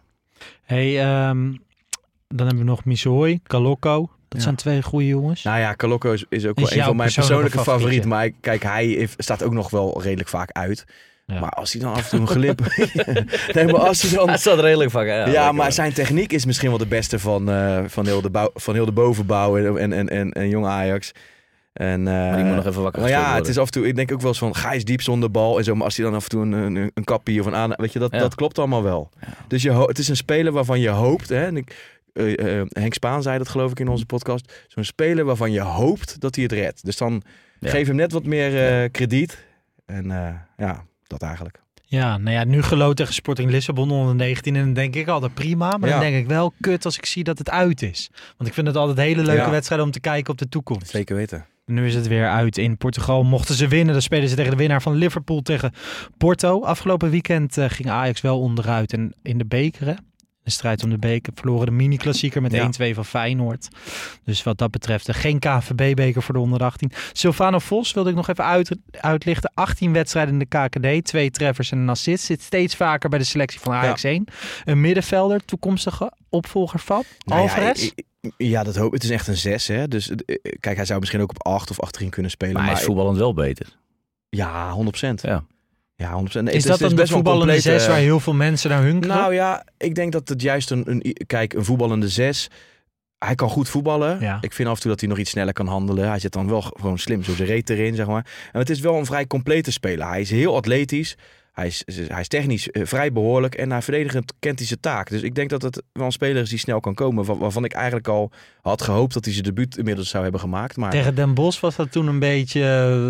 Speaker 3: Hey, ehm, dan hebben we nog Missouri, Kaloko. Dat
Speaker 5: Ja.
Speaker 3: zijn twee goede jongens.
Speaker 5: Nou ja, Calocco is, is ook
Speaker 3: Is
Speaker 5: wel een van mijn
Speaker 3: persoonlijke favorietje?
Speaker 5: Maar kijk, hij heeft- staat ook nog wel redelijk vaak uit.
Speaker 3: Ja.
Speaker 5: Maar als hij dan af en toe een glip... nee, maar als hij dan...
Speaker 4: Hij staat redelijk vaak. Ja,
Speaker 5: Ja, maar zijn techniek is misschien wel de beste van, eh, van, heel, de bouw, van heel de bovenbouw en, en, en, en, en jong Ajax. En,
Speaker 4: Maar die moet nog even wakker
Speaker 5: nou ja, het is af en toe, ik denk ook wel eens van, ga eens diep zonder bal en zo. Maar als hij dan af en toe een, een, een kappie of een aan, weet je, dat,
Speaker 4: Ja.
Speaker 5: dat klopt allemaal wel. Dus je, het is een speler waarvan je hoopt, hè, en ik, eh, Henk Spaan zei dat geloof ik in onze podcast, zo'n speler waarvan je hoopt dat hij het redt. Dus dan
Speaker 4: Ja.
Speaker 5: geef hem net wat meer eh, krediet. En ja, dat eigenlijk.
Speaker 3: Ja, nou ja, nu geloot tegen Sporting Lissabon onder de 19 en dan denk ik altijd prima. Maar
Speaker 5: Ja.
Speaker 3: dan denk ik wel kut als ik zie dat het uit is. Want ik vind het altijd hele leuke
Speaker 5: Ja.
Speaker 3: wedstrijden om te kijken op de toekomst.
Speaker 5: Zeker weten.
Speaker 3: Nu is het weer uit in Portugal. Mochten ze winnen, dan spelen ze tegen de winnaar van Liverpool tegen Porto. Afgelopen weekend eh, ging Ajax wel onderuit. En in de beker, hè, de strijd om de beker, verloren de mini-klassieker met
Speaker 5: Ja.
Speaker 3: 1-2 van Feyenoord. Dus wat dat betreft, eh, geen KVB-beker voor de onder 18. Silvano Vos wilde ik nog even uit, uitlichten. 18 wedstrijden in de KKD, twee treffers en een assist. Zit steeds vaker bij de selectie van Ajax 1. Een middenvelder, toekomstige opvolger van
Speaker 5: Nou ja,
Speaker 3: Alvarez.
Speaker 5: ik- ik- Ja, dat hoop Het is echt een 6, hè. Dus eh, kijk, hij zou misschien ook op 8 of achterin kunnen spelen.
Speaker 4: Maar hij is voetballend wel beter.
Speaker 5: Ja, 100%.
Speaker 4: Ja.
Speaker 5: Ja, 100%. Nee,
Speaker 3: is
Speaker 5: het
Speaker 3: dat dan
Speaker 5: best
Speaker 3: voetballende
Speaker 5: complete-
Speaker 3: zes waar heel veel mensen naar hunkeren?
Speaker 5: Nou ja, ik denk dat het juist een, een... Kijk, een voetballende 6... Hij kan goed voetballen.
Speaker 3: Ja.
Speaker 5: Ik vind af en toe dat hij nog iets sneller kan handelen. Hij zit dan wel gewoon slim zo de reet erin, zeg maar. En het is wel een vrij complete speler. Hij is heel atletisch. Hij is, hij is technisch eh, vrij behoorlijk. En hij verdedigend kent hij zijn taak. Dus ik denk dat het wel een speler is die snel kan komen. Waar- Waarvan ik eigenlijk al had gehoopt dat hij zijn debuut inmiddels zou hebben gemaakt. Maar
Speaker 3: Tegen Den Bosch was dat toen een beetje,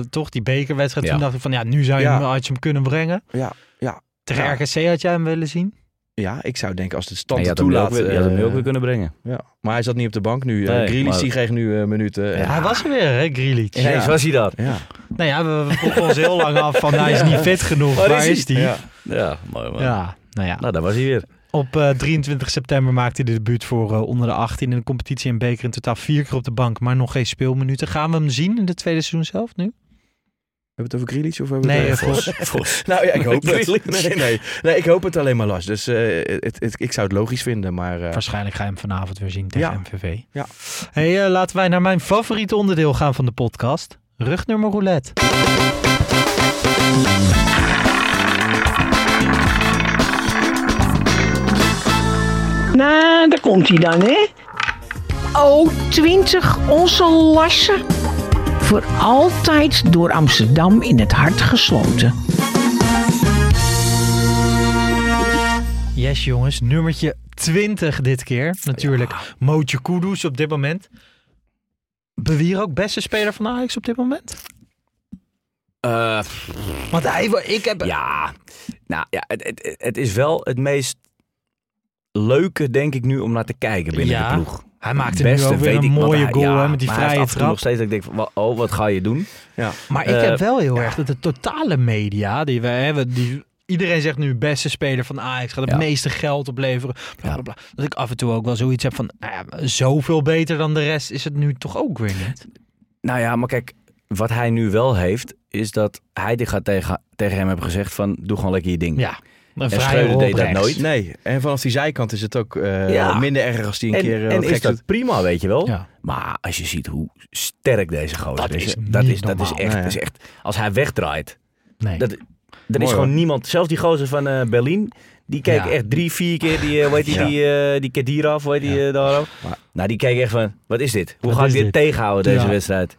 Speaker 3: eh, toch, die bekerwedstrijd.
Speaker 4: Ja.
Speaker 3: Toen dacht ik van, ja, nu zou je,
Speaker 5: Ja.
Speaker 3: hem, had je hem kunnen brengen.
Speaker 5: ja, ja,
Speaker 3: Tegen
Speaker 5: Ja.
Speaker 3: RKC had jij hem willen zien?
Speaker 5: Ja, ik zou denken als de stand
Speaker 4: ook
Speaker 5: toelaat.
Speaker 4: weer, je had hem nu ook
Speaker 5: eh,
Speaker 4: weer kunnen brengen.
Speaker 5: Ja, maar hij zat niet op de bank nu.
Speaker 4: Nee,
Speaker 5: Nee, Grealish
Speaker 4: maar-
Speaker 5: die kreeg nu eh, minuten.
Speaker 3: Hij was er weer, hè, Grealish.
Speaker 5: Ja.
Speaker 4: Ineens was hij dat.
Speaker 5: Ja.
Speaker 3: Nou ja, we, we vroegen ons heel lang af van, hij is niet fit genoeg.
Speaker 4: Waar
Speaker 3: Waar,
Speaker 4: is hij?
Speaker 3: Ja.
Speaker 5: Ja.
Speaker 4: Ja, mooi man.
Speaker 3: nou ja.
Speaker 4: Nou, daar was hij weer.
Speaker 3: Op eh, 23 september maakte hij de debuut voor eh, onder de 18 in de competitie en beker. In totaal vier keer op de bank, maar nog geen speelminuten. Gaan we hem zien in de tweede seizoen zelf nu?
Speaker 5: Hebben we het over Grealish of hebben we
Speaker 3: Nee,
Speaker 5: het
Speaker 3: eh,
Speaker 5: over...
Speaker 3: Vos.
Speaker 5: Nou ja, ik hoop het. Nee, nee, nee, ik hoop het alleen maar las. Dus eh, het, het, ik zou het logisch vinden, maar... eh,
Speaker 3: Waarschijnlijk ga je hem vanavond weer zien tegen
Speaker 5: Ja.
Speaker 3: MVV.
Speaker 5: Ja.
Speaker 3: Hey, laten wij naar mijn favoriete onderdeel gaan van de podcast. Rugnummer roulette.
Speaker 6: Nou, daar komt hij dan, hè? Oh, 20 onze Lasse. Voor altijd door Amsterdam in het hart gesloten.
Speaker 3: Yes jongens, nummertje 20 dit keer. Natuurlijk Mootje Kudus op dit moment. Bewier ook beste speler van Ajax op dit moment?
Speaker 4: Eh,
Speaker 3: Want hij, ik heb...
Speaker 4: ja, nou ja, het, het, het is wel het meest leuke, denk ik nu, om naar te kijken binnen
Speaker 3: Ja,
Speaker 4: de ploeg.
Speaker 3: Hij maakte
Speaker 4: Beste
Speaker 3: nu ook weer een mooie
Speaker 4: hij-
Speaker 3: goal
Speaker 4: ja,
Speaker 3: hè, met die vrije
Speaker 4: heeft af en toe nog
Speaker 3: trap.
Speaker 4: steeds dat ik denk van, oh, wat ga je doen?
Speaker 5: ja.
Speaker 3: Maar ik
Speaker 4: Eh,
Speaker 3: heb wel heel erg dat de totale media, die we hebben, die, iedereen zegt nu beste speler van Ajax, gaat het
Speaker 4: Ja.
Speaker 3: meeste geld opleveren. Bla, bla, bla. Dat ik af en toe ook wel zoiets heb van, nou ja, zoveel beter dan de rest is het nu toch ook weer niet.
Speaker 4: Nou ja, maar kijk, wat hij nu wel heeft, is dat hij die gaat tegen, tegen hem hebben gezegd van, doe gewoon lekker je ding.
Speaker 3: Ja, een
Speaker 4: En Schreuder deed dat nooit.
Speaker 5: Nee, en vanaf die zijkant is het ook eh,
Speaker 4: Ja.
Speaker 5: minder erg als die een
Speaker 4: En,
Speaker 5: keer eh,
Speaker 4: en is dat
Speaker 5: doet.
Speaker 4: prima, weet je wel.
Speaker 3: Ja.
Speaker 4: Maar als je ziet hoe sterk deze gozer
Speaker 3: Dat
Speaker 4: is,
Speaker 3: is
Speaker 4: dat, is, dat, is echt,
Speaker 5: Nee,
Speaker 4: dat is echt... Als hij wegdraait,
Speaker 3: Nee.
Speaker 4: dat, er
Speaker 5: Mooi,
Speaker 4: is gewoon
Speaker 5: hoor.
Speaker 4: niemand... Zelfs die gozer van eh Berlin, die keek
Speaker 3: Ja.
Speaker 4: echt drie, vier keer die, hoe heet die,
Speaker 5: Ja.
Speaker 4: die, die Kedira, hoe heet die
Speaker 3: Ja.
Speaker 4: eh, daar ook?
Speaker 5: Maar-
Speaker 4: Nou, die keek echt van, wat is dit? Hoe
Speaker 3: Wat
Speaker 4: ga ik dit,
Speaker 3: dit?
Speaker 4: tegenhouden, deze
Speaker 3: Ja.
Speaker 4: wedstrijd?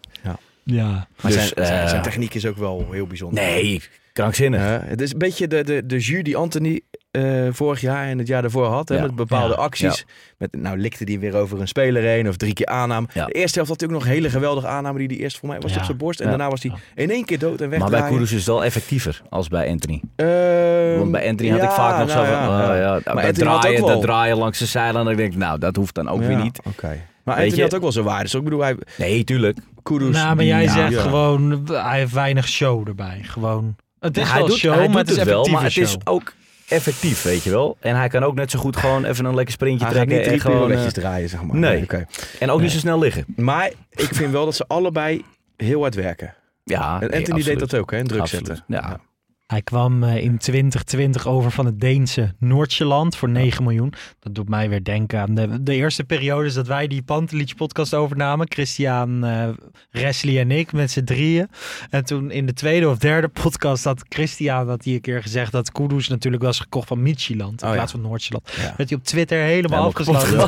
Speaker 3: ja.
Speaker 5: Maar
Speaker 4: Dus,
Speaker 5: zijn, zijn, zijn techniek is ook wel heel bijzonder.
Speaker 4: Nee, krankzinnig.
Speaker 5: Hè? het is een beetje de, de, de jus die Anthony eh, vorig jaar en het jaar daarvoor had. Hè,
Speaker 4: Ja.
Speaker 5: Met bepaalde
Speaker 3: Ja.
Speaker 5: acties. Met, nou likte die weer over een speler heen of drie keer aanname.
Speaker 4: Ja.
Speaker 5: De eerste helft had hij ook nog een hele geweldige aanname. Die die eerst voor mij was
Speaker 3: Ja.
Speaker 5: op zijn borst. En
Speaker 4: Ja.
Speaker 5: daarna was hij in één keer dood en
Speaker 4: Maar
Speaker 5: wegdraaien.
Speaker 4: bij Kudus is het wel effectiever als bij Anthony.
Speaker 5: Ehm,
Speaker 4: Want bij Anthony had ik
Speaker 5: ja,
Speaker 4: vaak nog
Speaker 5: nou
Speaker 4: zo van,
Speaker 5: ja,
Speaker 4: oh,
Speaker 5: ja.
Speaker 4: ja,
Speaker 5: Maar
Speaker 4: draaien, dat draaien langs de zijlijn. Dan denk ik, nou, dat hoeft dan ook weer
Speaker 5: Ja,
Speaker 4: niet.
Speaker 5: Oké. Maar
Speaker 4: Weet
Speaker 5: Anthony
Speaker 4: je-
Speaker 5: had ook wel zijn waarde. Dus ik bedoel, hij,
Speaker 4: Nee, tuurlijk.
Speaker 5: Kudus...
Speaker 3: Nou, maar jij
Speaker 5: ja,
Speaker 3: zegt
Speaker 5: ja.
Speaker 3: gewoon, hij heeft weinig show erbij. Gewoon, het is
Speaker 4: hij
Speaker 3: wel
Speaker 4: doet,
Speaker 3: show,
Speaker 4: hij
Speaker 3: maar het is
Speaker 4: het wel, maar het is ook effectief, weet je wel. En hij kan ook net zo goed gewoon even een lekker sprintje
Speaker 5: Hij
Speaker 4: trekken.
Speaker 5: niet
Speaker 4: En, gewoon, eh,
Speaker 5: draaien, zeg maar.
Speaker 4: nee.
Speaker 5: oké.
Speaker 4: en ook niet zo snel liggen.
Speaker 5: Maar ik vind wel dat ze allebei heel hard werken.
Speaker 4: Ja,
Speaker 5: En
Speaker 4: nee,
Speaker 5: Anthony deed dat ook, hè? Een druk
Speaker 4: Absoluut,
Speaker 5: zetten.
Speaker 4: ja.
Speaker 3: Hij kwam eh, in 2020 over van het Deense Noordjeland voor 9 miljoen. Dat doet mij weer denken aan de, de eerste periodes dat wij die Pantelic podcast overnamen. Christian, eh Wesley en ik met z'n drieën. En toen in de tweede of derde podcast had Christian dat hij een keer gezegd dat Kudus natuurlijk was gekocht van Michieland in
Speaker 5: Oh, ja.
Speaker 3: plaats van Noordjeland.
Speaker 5: Ja.
Speaker 3: Werd hij op Twitter helemaal afgesloten.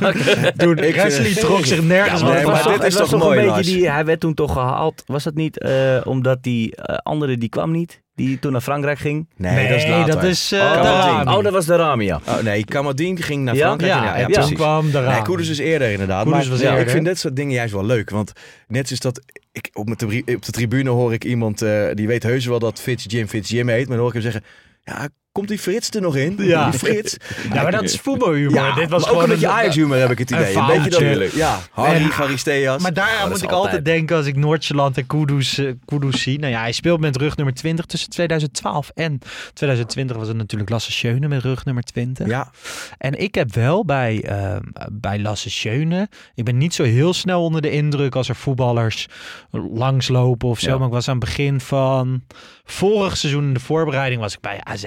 Speaker 3: Toen Wesley
Speaker 5: het
Speaker 3: trok zich nergens
Speaker 5: Ja, maar dit is toch
Speaker 4: toch
Speaker 5: mooi,
Speaker 4: een beetje die, hij werd toen toch gehaald. Was dat niet eh, omdat die eh, andere die kwam niet? Die toen naar Frankrijk ging?
Speaker 5: Nee, dat is later.
Speaker 3: dat is eh,
Speaker 4: oh,
Speaker 3: Darami.
Speaker 4: oh, dat was de Rami, ja.
Speaker 5: Oh, nee, Kamadien ging naar
Speaker 4: Ja?
Speaker 5: Frankrijk.
Speaker 3: Ja,
Speaker 5: en
Speaker 3: en toen
Speaker 5: precies.
Speaker 3: kwam Darami.
Speaker 5: Nee, Koeders is eerder inderdaad.
Speaker 3: Koeders
Speaker 5: maar
Speaker 3: was
Speaker 5: ja,
Speaker 3: eerder.
Speaker 5: ik vind dit soort dingen juist wel leuk. Want net zoals dat... Ik, op, mijn tri- op de tribune hoor ik iemand... eh, die weet heus wel dat Fitz Jim Fitz Jim heet. Maar dan hoor ik hem zeggen... Ja, komt die Frits er nog in?
Speaker 3: Ja.
Speaker 5: Die Frits.
Speaker 3: Ja, maar dat is voetbalhumor.
Speaker 5: Ja,
Speaker 3: Dit was
Speaker 5: maar ook
Speaker 3: gewoon
Speaker 5: een beetje Ajax-humor heb ik het idee. Een, beetje dat... Ja, Harry,
Speaker 3: En-
Speaker 5: Garisteas.
Speaker 3: Maar daar moet ik
Speaker 4: altijd.
Speaker 3: altijd denken als ik Noordjeland en Kudus, Kudus zie. Nou ja, hij speelt met rug nummer 20 tussen 2012 en 2020 was het natuurlijk Lasse Schöne met rug nummer 20.
Speaker 5: Ja,
Speaker 3: En ik heb wel bij, eh, bij Lasse Schöne, ik ben niet zo heel snel onder de indruk als er voetballers langslopen of zo.
Speaker 4: Ja.
Speaker 3: Maar ik was aan het begin van vorig seizoen in de voorbereiding was ik bij AZ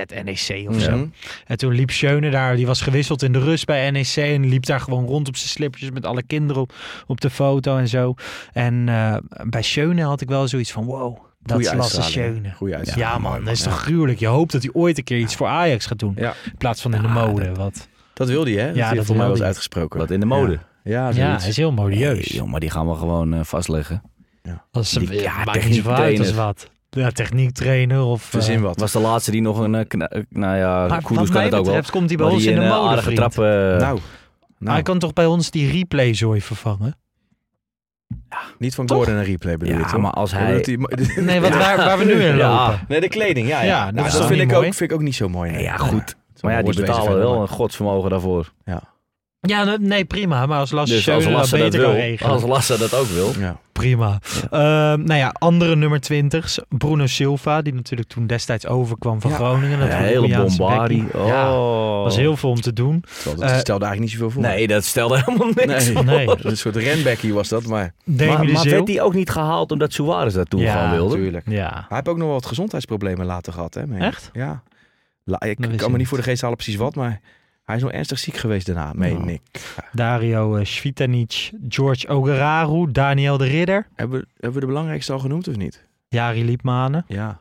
Speaker 3: NEC of zo.
Speaker 5: Mhm.
Speaker 3: En toen liep Schöne daar, die was gewisseld in de rust bij NEC en liep daar gewoon rond op zijn slippertjes met alle kinderen op, op de foto en zo. En eh, bij Schöne had ik wel zoiets van wow, dat
Speaker 5: Goeie
Speaker 3: is Lasse. Schöne.
Speaker 5: Goeie
Speaker 3: Ja,
Speaker 5: uitstraling.
Speaker 3: man, dat is
Speaker 5: Ja.
Speaker 3: toch gruwelijk. Je hoopt dat hij ooit een keer iets voor Ajax gaat doen.
Speaker 5: Ja.
Speaker 3: In plaats van in de
Speaker 5: Ja,
Speaker 3: mode. Wat.
Speaker 5: Dat wilde hij, hè?
Speaker 3: Ja,
Speaker 5: dat heeft
Speaker 3: dat
Speaker 5: voor mij was uitgesproken.
Speaker 4: Wat in de mode.
Speaker 5: Ja,
Speaker 3: Ja, hij is heel modieus.
Speaker 4: Joh, maar die gaan we gewoon eh, vastleggen.
Speaker 3: Dat is
Speaker 4: Die-
Speaker 3: ja,
Speaker 4: ja,
Speaker 3: maakt niet uit als wat. Ja, techniektrainer of...
Speaker 5: Verzin
Speaker 3: eh,
Speaker 5: wat.
Speaker 4: Was de laatste die nog een... eh, kna- eh, nou ja,
Speaker 3: Maar
Speaker 4: Kudus
Speaker 3: wat
Speaker 4: kan
Speaker 3: mij
Speaker 4: het ook wel.
Speaker 3: betreft komt hij bij
Speaker 4: Maar
Speaker 3: ons
Speaker 4: die
Speaker 3: in de
Speaker 4: een, eh,
Speaker 3: mode,
Speaker 4: aardige
Speaker 3: vriend.
Speaker 4: trap... eh,
Speaker 5: nou,
Speaker 3: Maar
Speaker 5: nou
Speaker 3: hij kan toch bij ons die replayzooi vervangen?
Speaker 5: niet van Gordon een replay bedoel je
Speaker 4: ja,
Speaker 5: toch?
Speaker 4: maar als hij...
Speaker 5: dat hij-
Speaker 3: Nee, wat, waar, waar we nu in
Speaker 4: Ja.
Speaker 3: lopen.
Speaker 5: Nee, de kleding, ja. ja.
Speaker 3: Ja,
Speaker 5: Nou,
Speaker 3: dat is
Speaker 5: dat
Speaker 3: toch
Speaker 5: vind
Speaker 3: niet
Speaker 5: ik, ook, vind ik ook niet zo mooi. nee.
Speaker 4: Ja, goed. Maar ja, die betalen wel een godsvermogen daarvoor.
Speaker 3: Ja, nee, nee, prima. Maar als Lasse
Speaker 4: Dus als
Speaker 3: dat
Speaker 4: Lasse wil,
Speaker 3: regelen.
Speaker 4: als Lasse dat ook wil.
Speaker 5: Ja.
Speaker 3: Prima. Ehm, nou ja, andere nummer 20's. Bruno Silva, die natuurlijk toen destijds overkwam van
Speaker 5: Ja.
Speaker 3: Groningen. Dat
Speaker 4: Een hele bombardie. Oh.
Speaker 3: Ja, was heel veel om te doen.
Speaker 5: Dat
Speaker 3: Eh,
Speaker 5: stelde eigenlijk niet zoveel voor.
Speaker 4: Nee, dat stelde helemaal niks
Speaker 5: Nee.
Speaker 4: voor.
Speaker 3: Nee.
Speaker 5: Een soort renbekkie was dat, maar
Speaker 3: Demi
Speaker 4: Maar, werd die ook niet gehaald omdat Suarez dat toen
Speaker 3: Ja,
Speaker 4: gewoon wilde?
Speaker 5: natuurlijk.
Speaker 3: Ja.
Speaker 5: Hij heeft ook nog wel wat gezondheidsproblemen later gehad, hè?
Speaker 3: Echt?
Speaker 5: Ja. La- ik kan me niet
Speaker 3: niet.
Speaker 5: voor de geest halen precies wat, maar hij is nog ernstig ziek geweest daarna, meen ik.
Speaker 3: Dario uh, Svitanic, George Ogeraru, Daniel de Ridder,
Speaker 5: Hebben we, hebben we de belangrijkste al genoemd of niet?
Speaker 3: Jari Liepmanen.
Speaker 5: Ja,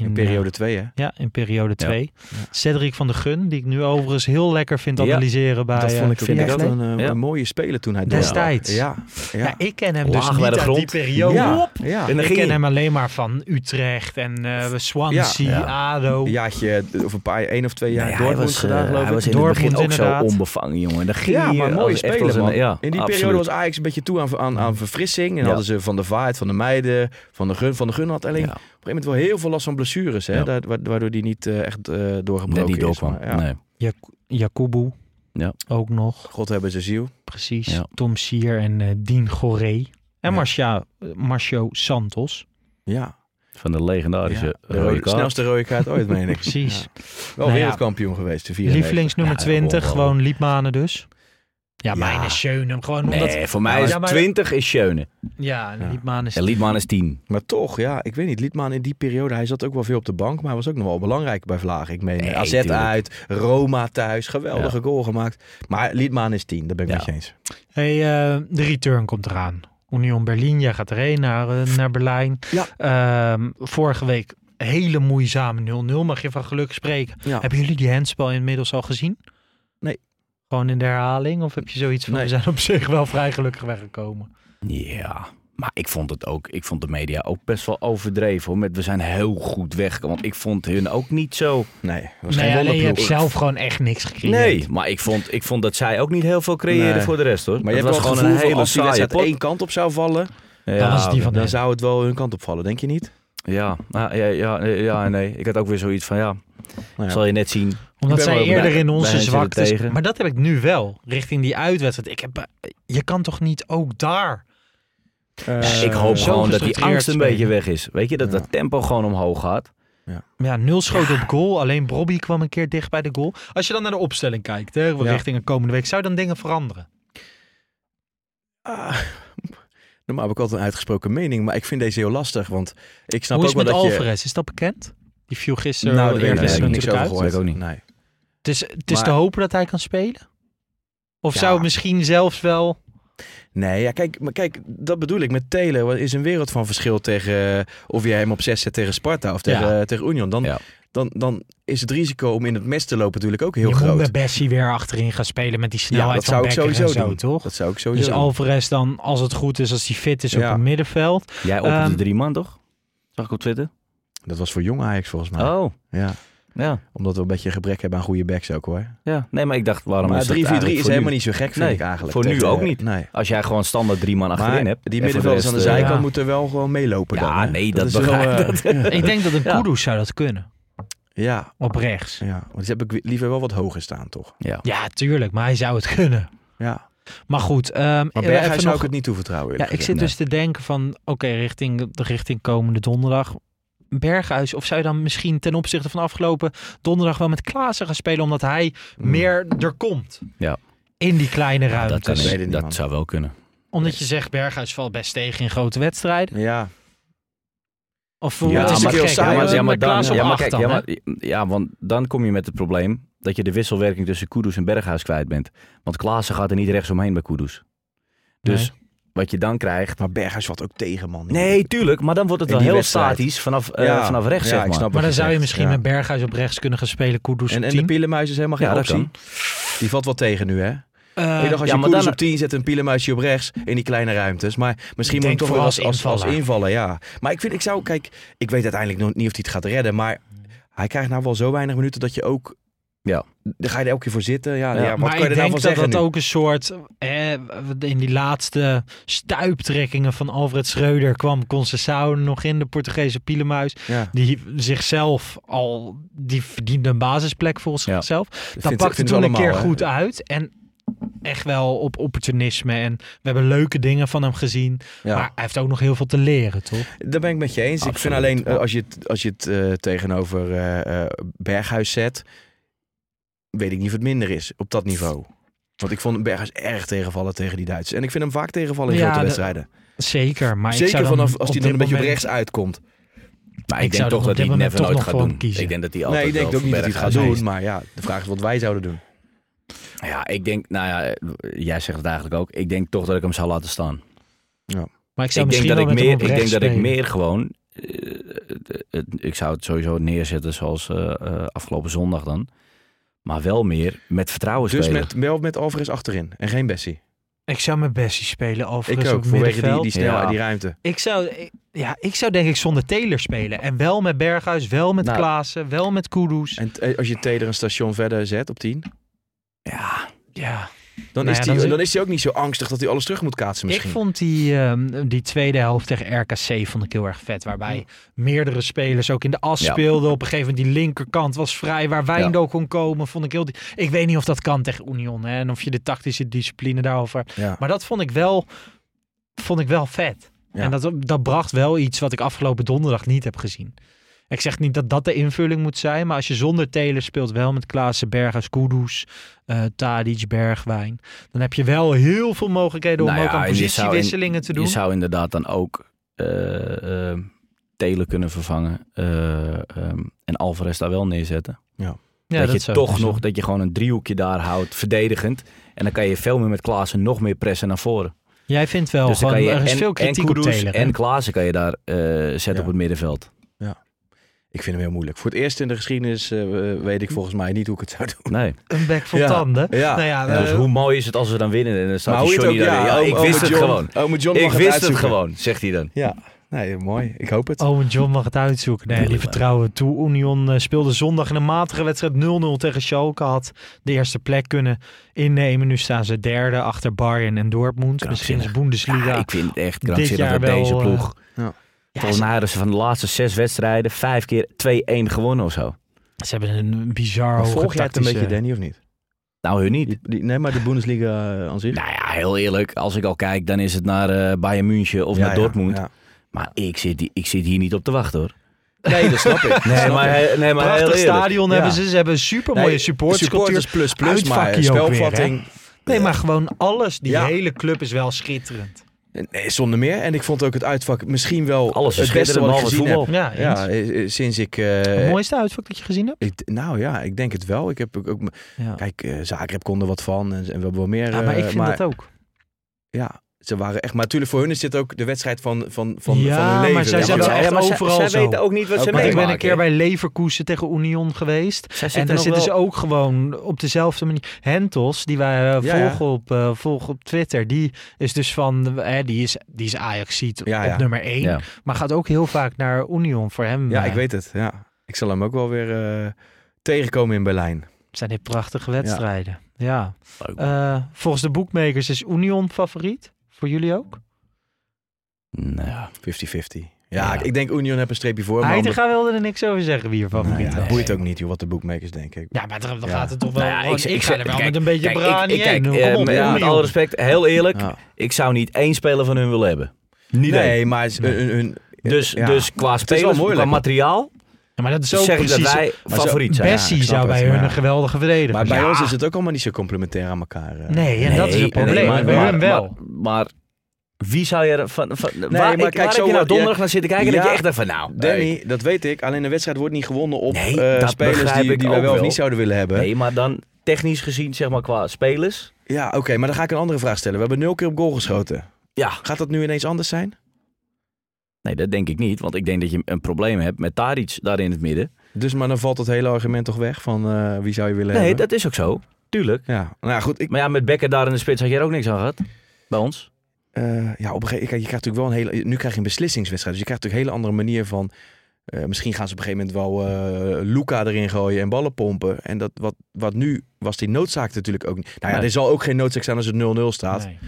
Speaker 5: in,
Speaker 3: In,
Speaker 5: periode
Speaker 3: eh,
Speaker 5: 2 hè?
Speaker 3: Ja, in periode 2.
Speaker 5: Ja.
Speaker 3: Cedric van de Gun, die ik nu overigens heel lekker vind
Speaker 4: Ja,
Speaker 3: analyseren bij...
Speaker 5: dat vond ik ook
Speaker 4: vind ik
Speaker 5: echt
Speaker 4: ook.
Speaker 5: een, eh,
Speaker 4: Ja.
Speaker 5: een mooie speler toen hij
Speaker 3: Destijds.
Speaker 5: Ja, ja.
Speaker 3: Ja, ik ken hem
Speaker 4: Laag
Speaker 3: dus
Speaker 4: bij
Speaker 3: niet
Speaker 4: de
Speaker 3: uit die periode.
Speaker 5: ja, ja.
Speaker 4: En
Speaker 3: Ik ken
Speaker 4: hij-
Speaker 3: hem alleen maar van Utrecht en eh Swansea,
Speaker 4: Ja.
Speaker 3: ADO.
Speaker 5: Een jaartje, of een paar, één of twee jaar
Speaker 4: Nee, hij
Speaker 5: Dortmund
Speaker 4: was,
Speaker 5: gedaan, geloof
Speaker 4: hij
Speaker 5: ik.
Speaker 4: was in
Speaker 3: Dortmund
Speaker 4: het begin ook
Speaker 3: inderdaad.
Speaker 4: zo onbevangen, jongen. Dan ging
Speaker 5: Ja,
Speaker 4: hij,
Speaker 5: maar mooie speler, man.
Speaker 4: Ja,
Speaker 5: In die
Speaker 4: absoluut.
Speaker 5: periode was Ajax een beetje toe aan, aan, aan verfrissing. En
Speaker 4: Ja.
Speaker 5: hadden ze Van de Vaart, Van de Meiden, Van de Gun. Van de Gun had alleen
Speaker 4: Ja.
Speaker 5: Gegeven moment wel heel veel last van blessures. Hè?
Speaker 4: Ja.
Speaker 5: Da- wa- waardoor hij niet eh, echt eh, doorgebroken
Speaker 4: Nee, die
Speaker 5: is.
Speaker 4: doorkwam.
Speaker 5: Maar ja,
Speaker 4: Nee.
Speaker 3: Jak Jakubu,
Speaker 4: Ja.
Speaker 3: ook nog.
Speaker 5: God hebben ze ziel.
Speaker 3: Precies.
Speaker 4: Ja.
Speaker 3: Tom Sier en eh Dien Goré. En
Speaker 5: Ja.
Speaker 3: Marcia, Marcio Santos.
Speaker 5: Ja,
Speaker 4: Van de legendarische
Speaker 5: ja. De
Speaker 4: rode
Speaker 5: rode-
Speaker 4: kaart.
Speaker 5: snelste rode kaart ooit, meen ik.
Speaker 3: Precies.
Speaker 5: Ja. Wel
Speaker 3: Nou ja.
Speaker 5: wereldkampioen geweest, de 94.
Speaker 3: Lievelingsnummer
Speaker 4: Ja,
Speaker 3: 20,
Speaker 4: wel, wel.
Speaker 3: gewoon Liepmanen dus. Ja,
Speaker 5: Ja.
Speaker 3: mijn is Schöne. Gewoon omdat...
Speaker 4: Nee, voor mij is
Speaker 3: Ja, maar-
Speaker 4: 20 is Schöne.
Speaker 3: Ja,
Speaker 5: Ja.
Speaker 3: Liepmanen is...
Speaker 4: En Liedman is 10.
Speaker 5: Maar toch, ja, ik weet niet. Liedman in die periode, hij zat ook wel veel op de bank. Maar hij was ook nog wel belangrijk bij Vlaag. Ik meen
Speaker 4: Nee,
Speaker 5: AZ
Speaker 4: tuurlijk.
Speaker 5: uit, Roma thuis. Geweldige goal gemaakt. Maar Liedman is 10, daar ben ik
Speaker 4: Ja.
Speaker 5: met je eens.
Speaker 3: Hey, eh, de return komt eraan. Union Berlin, jij gaat erheen naar, eh, naar Berlijn.
Speaker 5: Ja.
Speaker 3: Ehm, vorige week hele moeizame 0-0. Mag je van geluk spreken.
Speaker 5: Ja.
Speaker 3: Hebben jullie die handspel inmiddels al gezien?
Speaker 5: Nee.
Speaker 3: Gewoon in de herhaling? Of heb je zoiets van,
Speaker 5: Nee.
Speaker 3: we zijn op zich wel vrij gelukkig weggekomen?
Speaker 4: Ja, maar ik vond het ook, ik vond de media ook best wel overdreven hoor. Met we zijn heel goed weggekomen. Want ik vond hun ook niet zo.
Speaker 5: Nee, was
Speaker 3: Nee,
Speaker 5: geen
Speaker 3: alleen je hebt zelf gewoon echt niks gecreëerd.
Speaker 4: Nee, maar ik vond, ik vond dat zij ook niet heel veel creëerden
Speaker 5: Nee.
Speaker 4: voor de rest hoor.
Speaker 5: Maar je
Speaker 4: was
Speaker 5: wel het
Speaker 4: gewoon
Speaker 5: gevoel
Speaker 4: een hele
Speaker 5: als die
Speaker 4: saaie
Speaker 5: wedstrijd
Speaker 4: pot.
Speaker 5: één kant op zou vallen,
Speaker 3: Dan was het die van
Speaker 5: dan zou het wel hun kant op vallen, denk je niet?
Speaker 4: Ja, nou, ja, ja, ja, nee. Ik had ook weer zoiets van ja,
Speaker 5: Nou ja.
Speaker 4: zal je net zien.
Speaker 3: Omdat zij eerder in onze zwaktes...
Speaker 4: tegen.
Speaker 3: Maar dat heb ik nu wel, richting die uitwedstrijd. Ik heb, eh, je kan toch niet ook daar...
Speaker 5: Eh,
Speaker 4: ik hoop gewoon dat die angst een
Speaker 3: spelen.
Speaker 4: beetje weg is. Weet je, dat
Speaker 5: Ja.
Speaker 4: dat tempo gewoon omhoog gaat.
Speaker 3: Ja, nul schoten op goal. Alleen Bobby kwam een keer dicht bij de goal. Als je dan naar de opstelling kijkt, hè,
Speaker 5: Ja.
Speaker 3: richting een komende week, zou je dan dingen veranderen?
Speaker 5: Ah, normaal heb ik altijd een uitgesproken mening, maar ik vind deze heel lastig. Want ik snap
Speaker 3: Hoe is
Speaker 5: ook
Speaker 3: het
Speaker 5: wel
Speaker 3: met
Speaker 5: dat je...
Speaker 3: Alvarez? Is dat bekend? Die viel gisteren
Speaker 5: nou, daar weet ik
Speaker 3: eergisteren
Speaker 5: niks over gehoord.
Speaker 4: Ook niet.
Speaker 5: Nee.
Speaker 3: Het is, het is
Speaker 5: Maar-
Speaker 3: te hopen dat hij kan spelen? Of
Speaker 5: Ja.
Speaker 3: zou het misschien zelfs wel...
Speaker 5: Nee, ja, kijk, maar kijk, dat bedoel ik. Met Telen wat is een wereld van verschil tegen eh, of je hem op 6 zet tegen Sparta of tegen,
Speaker 3: Ja.
Speaker 5: eh, tegen Union. Dan,
Speaker 4: Ja.
Speaker 5: Dan, dan is het risico om in het mes te lopen natuurlijk ook heel
Speaker 3: je
Speaker 5: groot.
Speaker 3: moet met Bessie weer achterin gaan spelen met die
Speaker 5: ja,
Speaker 3: snelheid
Speaker 5: dat
Speaker 3: van
Speaker 5: zou ik
Speaker 3: Becker
Speaker 5: sowieso
Speaker 3: en zo,
Speaker 5: doen.
Speaker 3: toch?
Speaker 5: Dat zou ik sowieso
Speaker 3: Dus
Speaker 5: doen.
Speaker 3: Alvarez dan, als het goed is, als hij fit is op
Speaker 5: Ja.
Speaker 3: het middenveld.
Speaker 4: Jij op
Speaker 3: Ehm,
Speaker 4: de drie man, toch? Zag ik op Twitter?
Speaker 5: Dat was voor jong Ajax volgens mij.
Speaker 4: Oh,
Speaker 5: Ja,
Speaker 4: ja.
Speaker 5: omdat we een beetje gebrek hebben aan goede backs ook hoor.
Speaker 4: ja. Nee, maar ik dacht, waarom
Speaker 5: Maar
Speaker 4: is
Speaker 5: 3-4-3
Speaker 4: dat
Speaker 5: is
Speaker 4: voor
Speaker 5: helemaal
Speaker 4: nu?
Speaker 5: niet zo gek vind
Speaker 4: Nee,
Speaker 5: ik eigenlijk.
Speaker 4: voor nu
Speaker 5: Tegen-
Speaker 4: ook niet.
Speaker 5: Nee.
Speaker 4: Als jij gewoon standaard drie man achterin
Speaker 5: Maar
Speaker 4: hebt.
Speaker 5: die middenvelders aan de
Speaker 4: eh,
Speaker 5: zijkant
Speaker 3: ja.
Speaker 5: moeten wel gewoon meelopen
Speaker 4: Ja,
Speaker 5: dan.
Speaker 4: nee, dat
Speaker 5: is wel, eh,
Speaker 3: Ik denk dat een
Speaker 4: Ja.
Speaker 3: Kudus zou dat kunnen.
Speaker 5: Ja,
Speaker 3: Op rechts.
Speaker 5: ja, want die heb ik liever wel wat hoger staan toch.
Speaker 4: Ja.
Speaker 3: Ja, tuurlijk. Maar hij zou het kunnen.
Speaker 5: Ja.
Speaker 3: Maar goed. ehm
Speaker 5: Maar
Speaker 3: even
Speaker 5: Berghuis zou
Speaker 3: nog-
Speaker 5: ik het niet toevertrouwen.
Speaker 3: Ja, ik zit dus te denken van, oké, richting, richting komende donderdag. Berghuis, of zou je dan misschien ten opzichte van afgelopen donderdag wel met Klaassen gaan spelen, omdat hij
Speaker 5: Hmm.
Speaker 3: meer er komt?
Speaker 4: Ja.
Speaker 3: In die kleine
Speaker 4: dat, kan
Speaker 5: niet,
Speaker 4: dat
Speaker 5: man.
Speaker 4: zou wel kunnen.
Speaker 3: Omdat je zegt, Berghuis valt best tegen in grote wedstrijden.
Speaker 5: Ja,
Speaker 3: Of
Speaker 5: Ja,
Speaker 3: het is
Speaker 5: maar- heel saai,
Speaker 3: hè?
Speaker 5: maar- ja,
Speaker 4: dan, ja, maar kijk,
Speaker 3: dan,
Speaker 4: ja, maar, ja, want dan kom je met het probleem dat je de wisselwerking tussen Kudus en Berghuis kwijt bent. Want Klaassen gaat er niet rechts omheen bij Kudus. Dus wat je dan krijgt...
Speaker 5: maar Berghuis valt ook tegen man.
Speaker 4: Nee, tuurlijk, maar dan wordt het wel heel
Speaker 5: wedstrijd.
Speaker 4: statisch vanaf, eh,
Speaker 5: Ja,
Speaker 4: vanaf rechts,
Speaker 5: ja,
Speaker 4: zeg
Speaker 5: ik
Speaker 4: maar.
Speaker 5: snap
Speaker 3: Maar dan zou je
Speaker 5: zegt,
Speaker 3: misschien
Speaker 5: ja.
Speaker 3: met Berghuis op rechts kunnen gaan spelen, Kudus
Speaker 5: En,
Speaker 3: op
Speaker 5: en de
Speaker 3: 10.
Speaker 5: Pielenmuis is helemaal geen
Speaker 4: Ja,
Speaker 5: optie. Die valt wel tegen nu, hè?
Speaker 3: Eh,
Speaker 5: ik dacht, als
Speaker 4: ja,
Speaker 5: je
Speaker 4: maar
Speaker 5: Koeders
Speaker 4: dan-
Speaker 5: op 10 zet en Pielenmuisje op rechts in die kleine ruimtes. Maar misschien moet hem toch wel als,
Speaker 3: vooral als
Speaker 5: als, invallen, ja. Maar ik vind, ik zou, kijk, ik weet uiteindelijk nog niet of hij het gaat redden. Maar hij krijgt nou wel zo weinig minuten dat je ook...
Speaker 4: Ja.
Speaker 5: Dan ga je er elke keer voor zitten. Ja,
Speaker 4: Ja.
Speaker 5: ja. wat
Speaker 3: maar
Speaker 5: kan je
Speaker 3: ik
Speaker 5: nou
Speaker 3: denk dat dat
Speaker 5: nu?
Speaker 3: ook een soort... Eh, in die laatste stuiptrekkingen van Alfred Schreuder kwam Conceição nog in, de Portugese pielenmuis.
Speaker 5: Ja.
Speaker 3: Die zichzelf al... Die verdiende een basisplek volgens
Speaker 4: Ja.
Speaker 3: zichzelf.
Speaker 5: Dat vindt-
Speaker 3: pakte toen een keer goed uit. En echt wel op opportunisme. En we hebben leuke dingen van hem gezien.
Speaker 5: Ja.
Speaker 3: Maar hij heeft ook nog heel veel te leren, toch?
Speaker 5: Daar ben ik met je eens. Ik vind alleen, als je het, als je het eh, tegenover eh, eh, Berghuis zet, weet ik niet of het minder is op dat niveau. Want ik vond Berghuis erg tegenvallen tegen die Duitsers. En ik vind hem vaak tegenvallen in
Speaker 3: Ja,
Speaker 5: grote
Speaker 3: de-
Speaker 5: wedstrijden.
Speaker 3: Zeker. Maar ik
Speaker 5: Zeker
Speaker 3: zou dan
Speaker 5: vanaf als hij dan
Speaker 3: dit
Speaker 5: een beetje op rechts uitkomt.
Speaker 4: Maar
Speaker 3: Ik
Speaker 4: ik,
Speaker 3: zou
Speaker 4: denk
Speaker 3: er
Speaker 4: toch dat hij never nooit
Speaker 3: nog
Speaker 4: gaat doen.
Speaker 3: kiezen.
Speaker 4: Ik denk dat hij altijd
Speaker 5: Nee, ik denk ook niet dat hij het gaat doen. Maar ja, de vraag is wat wij zouden doen.
Speaker 4: Ja, ik denk, nou ja, jij zegt het eigenlijk ook. Ik denk toch dat ik hem zou laten staan.
Speaker 3: Maar ik zou
Speaker 4: ik denk
Speaker 3: misschien
Speaker 4: dat
Speaker 3: wel
Speaker 4: ik meer, ik denk dat ik meer gewoon, eh, ik zou het sowieso neerzetten zoals eh, eh, afgelopen zondag dan, maar wel meer met vertrouwen
Speaker 5: Dus
Speaker 4: spelen.
Speaker 5: met, wel met Alvarez achterin en geen Bessie.
Speaker 3: Ik zou met Bessie spelen, overigens
Speaker 5: Ik ook, vanwege die, die snelheid,
Speaker 4: Ja.
Speaker 5: die ruimte.
Speaker 3: Ik zou, ik- ja, ik zou denk ik zonder Taylor spelen. En wel met Berghuis, wel met
Speaker 4: Nou.
Speaker 3: Klaassen, wel met Kudus.
Speaker 5: En als je Teder een station verder zet op 10,
Speaker 4: Ja,
Speaker 3: Ja,
Speaker 5: dan,
Speaker 3: Nou
Speaker 5: is
Speaker 3: ja,
Speaker 5: die,
Speaker 3: dan
Speaker 5: is hij ook niet zo angstig dat hij alles terug moet kaatsen
Speaker 3: ik
Speaker 5: misschien.
Speaker 3: vond die, ehm, die tweede helft tegen RKC vond ik heel erg vet. Waarbij meerdere spelers ook in de as
Speaker 4: Ja.
Speaker 3: speelden. Op een gegeven moment die linkerkant was vrij. Waar Wijndal kon komen, vond ik heel... Ik weet niet of dat kan tegen Union. Hè, en of je de tactische discipline daarover... Maar dat vond ik wel, vond ik wel vet. En dat, dat bracht wel iets wat ik afgelopen donderdag niet heb gezien. Ik zeg niet dat dat de invulling moet zijn, maar als je zonder Taylor speelt, wel met Klaassen, Berghuis, Kudus, eh Tadic, Bergwijn, dan heb je wel heel veel mogelijkheden om
Speaker 4: Nou
Speaker 3: ook aan
Speaker 4: in-
Speaker 3: positiewisselingen te doen.
Speaker 4: je zou inderdaad dan ook Taylor kunnen vervangen eh, ehm, en Alvarez daar wel neerzetten.
Speaker 3: ja,
Speaker 4: dat, je toch nog, dat je gewoon een driehoekje daar houdt, verdedigend. En dan kan je veel meer met Klaassen nog meer pressen naar voren.
Speaker 3: Jij vindt wel,
Speaker 4: dus
Speaker 3: gewoon,
Speaker 4: je
Speaker 3: er is
Speaker 4: en,
Speaker 3: veel kritiek
Speaker 4: en
Speaker 3: op
Speaker 4: Kudus
Speaker 3: Taylor.
Speaker 4: en Klaassen kan je daar eh, zetten
Speaker 5: Ja.
Speaker 4: op het middenveld.
Speaker 5: Ik vind hem heel moeilijk. Voor het eerst in de geschiedenis eh, weet ik volgens mij niet hoe ik het zou doen.
Speaker 4: Nee.
Speaker 3: Een bek vol
Speaker 5: Ja,
Speaker 3: tanden.
Speaker 5: ja.
Speaker 3: Nou ja,
Speaker 4: dus
Speaker 3: eh,
Speaker 4: hoe mooi is het als we dan winnen en dan staat die
Speaker 5: het
Speaker 4: Johnny
Speaker 5: ook-
Speaker 4: daar
Speaker 5: ja,
Speaker 4: weer. Ja, ik
Speaker 5: ome
Speaker 4: wist het
Speaker 5: John-
Speaker 4: gewoon.
Speaker 5: ome John
Speaker 4: Ik
Speaker 5: mag het
Speaker 4: wist het gewoon, zegt hij dan.
Speaker 5: Ja, nee, mooi. Ik hoop het.
Speaker 3: Owen John mag het uitzoeken. Nee, die vertrouwen toe. Union eh, speelde zondag in een matige wedstrijd 0-0 tegen Schalke. Had de eerste plek kunnen innemen. Nu staan ze derde achter Bayern en Dortmund. Misschien is Bundesliga.
Speaker 4: Ja, ik vind het echt
Speaker 3: dit
Speaker 4: krankzinnig
Speaker 3: jaar
Speaker 4: dat deze
Speaker 3: wel,
Speaker 4: ploeg.
Speaker 5: Ja.
Speaker 3: Ja,
Speaker 4: Volgens mij hadden ze van de laatste zes wedstrijden vijf keer 2-1 gewonnen of zo.
Speaker 3: ze hebben een bizar hoge
Speaker 5: volg jij het een beetje, Danny, of niet?
Speaker 4: Nou, hun niet.
Speaker 5: Die, die- nee, maar de Bundesliga eh, aan zich.
Speaker 4: Nou ja, heel eerlijk. Als ik al kijk, dan is het naar eh Bayern München of
Speaker 5: Ja,
Speaker 4: naar
Speaker 5: ja,
Speaker 4: Dortmund.
Speaker 5: ja.
Speaker 4: Maar ik zit, die- ik zit hier niet op te wachten hoor.
Speaker 5: Nee, dat snap ik.
Speaker 4: Nee,
Speaker 5: Snap
Speaker 4: maar,
Speaker 5: ik.
Speaker 4: nee, maar heel
Speaker 3: Prachtig stadion
Speaker 5: Ja.
Speaker 3: hebben ze. Ze hebben een super mooie
Speaker 5: Nee,
Speaker 3: supporterscultuur.
Speaker 5: supporters plus plus, maar spelvatting.
Speaker 3: Nee, maar gewoon alles. Die
Speaker 5: Ja.
Speaker 3: hele club is wel schitterend.
Speaker 5: Nee, zonder meer. En ik vond ook het uitvak misschien wel
Speaker 4: Alles
Speaker 5: het beste wat ik gezien heb.
Speaker 3: Ja.
Speaker 5: Ja, eh, eh, sinds ik... eh,
Speaker 3: Het mooiste uitvak dat je gezien hebt?
Speaker 5: ik, nou ja, ik denk het wel. Ik heb ook... ook
Speaker 3: Ja.
Speaker 5: Kijk, eh Zagreb kon er wat van en, en we hebben wel meer.
Speaker 3: Ja, maar ik vind dat ook.
Speaker 5: Ja, ze waren echt... Maar natuurlijk voor hun is dit ook de wedstrijd van, van, van,
Speaker 3: Ja,
Speaker 5: van hun leven.
Speaker 3: maar zij
Speaker 5: Ja,
Speaker 3: zijn
Speaker 5: maar
Speaker 3: wel echt
Speaker 4: maar
Speaker 3: overal
Speaker 4: zij weten ook niet wat
Speaker 5: Ook
Speaker 4: ze
Speaker 3: Want ik ben een keer bij Leverkusen tegen Union geweest.
Speaker 4: Zij
Speaker 3: En daar zitten
Speaker 4: wel-
Speaker 3: ze ook gewoon op dezelfde manier. Hentos, die wij eh,
Speaker 5: Ja, ja.
Speaker 3: volgen, Op, eh, volgen op Twitter, die is dus van, eh, die is, die is Ajax ziet
Speaker 5: Ja,
Speaker 3: op
Speaker 5: ja.
Speaker 3: nummer 1.
Speaker 4: Ja.
Speaker 3: Maar gaat ook heel vaak naar Union voor hem.
Speaker 5: Ja,
Speaker 3: eh,
Speaker 5: ik weet het. Ja. Ik zal hem ook wel weer eh, tegenkomen in Berlijn.
Speaker 3: zijn dit prachtige wedstrijden. Ja.
Speaker 4: Leuk.
Speaker 3: Eh, volgens de boekmakers is Union favoriet. Voor jullie ook?
Speaker 4: Nou,
Speaker 5: 50-50. Ja,
Speaker 4: Ja.
Speaker 5: Ik, denk Union heb een streepje voor. maar
Speaker 3: Heitinga wilde er niks over zeggen wie
Speaker 5: omdat-
Speaker 3: favoriet
Speaker 5: Nou ja,
Speaker 3: was.
Speaker 5: het boeit ook niet joh, wat de boekmakers denken.
Speaker 3: Ja, maar dan, dan
Speaker 5: Ja.
Speaker 3: gaat het toch wel.
Speaker 4: Nou ik-
Speaker 3: ik,
Speaker 4: ik-
Speaker 3: ga er wel
Speaker 4: kijk,
Speaker 3: met een beetje brani
Speaker 4: ik, kijk, eh,
Speaker 3: Kom op,
Speaker 4: met, met alle respect, heel eerlijk,
Speaker 5: Ja.
Speaker 4: ik zou niet één speler van hun willen hebben. Niet
Speaker 5: Nee,
Speaker 4: één.
Speaker 5: maar ze- hun, hun-
Speaker 4: Dus,
Speaker 5: ja.
Speaker 4: dus qua spelers,
Speaker 5: moeilijk.
Speaker 4: qua materiaal,
Speaker 3: maar dat is ook
Speaker 4: zeg ik dat
Speaker 3: precies.
Speaker 4: wij favoriet zijn.
Speaker 3: Bessie zou bij hun
Speaker 5: maar-
Speaker 3: een geweldige verdediger
Speaker 5: Maar bij ons is het ook allemaal niet zo complementair aan elkaar. eh.
Speaker 3: Nee, en dat is het probleem.
Speaker 4: nee,
Speaker 3: maar, bij hun wel.
Speaker 4: Maar, maar wie zou je er van... van waar
Speaker 5: maar
Speaker 4: ik,
Speaker 5: kijk,
Speaker 4: waar
Speaker 5: zo
Speaker 4: heb je nou donderdag naar zitten kijken dat
Speaker 5: ja,
Speaker 4: je echt dacht van nou...
Speaker 5: Danny,
Speaker 4: nee.
Speaker 5: dat weet ik. Alleen een wedstrijd wordt niet gewonnen op
Speaker 4: Nee,
Speaker 5: eh,
Speaker 4: dat
Speaker 5: spelers die, die wij wel of niet zouden willen hebben.
Speaker 4: Nee, maar dan technisch gezien, zeg maar qua spelers...
Speaker 5: Ja, oké, maar dan ga ik een andere vraag stellen. We hebben nul keer op goal geschoten.
Speaker 4: Ja,
Speaker 5: Gaat dat nu ineens anders zijn?
Speaker 4: Nee, dat denk ik niet. Want ik denk dat je een probleem hebt met Tadic daar in het midden.
Speaker 5: Dus maar dan valt het hele argument toch weg van eh, wie zou je willen
Speaker 4: Nee,
Speaker 5: hebben?
Speaker 4: dat is ook zo. Tuurlijk.
Speaker 5: Ja, nou ja, goed. Ik,
Speaker 4: Maar ja, met Becker daar in de spits had je er ook niks aan gehad. Bij ons.
Speaker 5: eh, ja, op een gegeven kijk, je krijgt natuurlijk wel een hele. Nu krijg je een beslissingswedstrijd, dus je krijgt natuurlijk een hele andere manier van. eh, misschien gaan ze op een gegeven moment wel eh Luca erin gooien en ballen pompen. En dat wat, wat nu was die noodzaak natuurlijk ook niet. Nou ja,
Speaker 4: Nee.
Speaker 5: er zal ook geen noodzaak zijn als het 0-0 staat.
Speaker 3: Nee.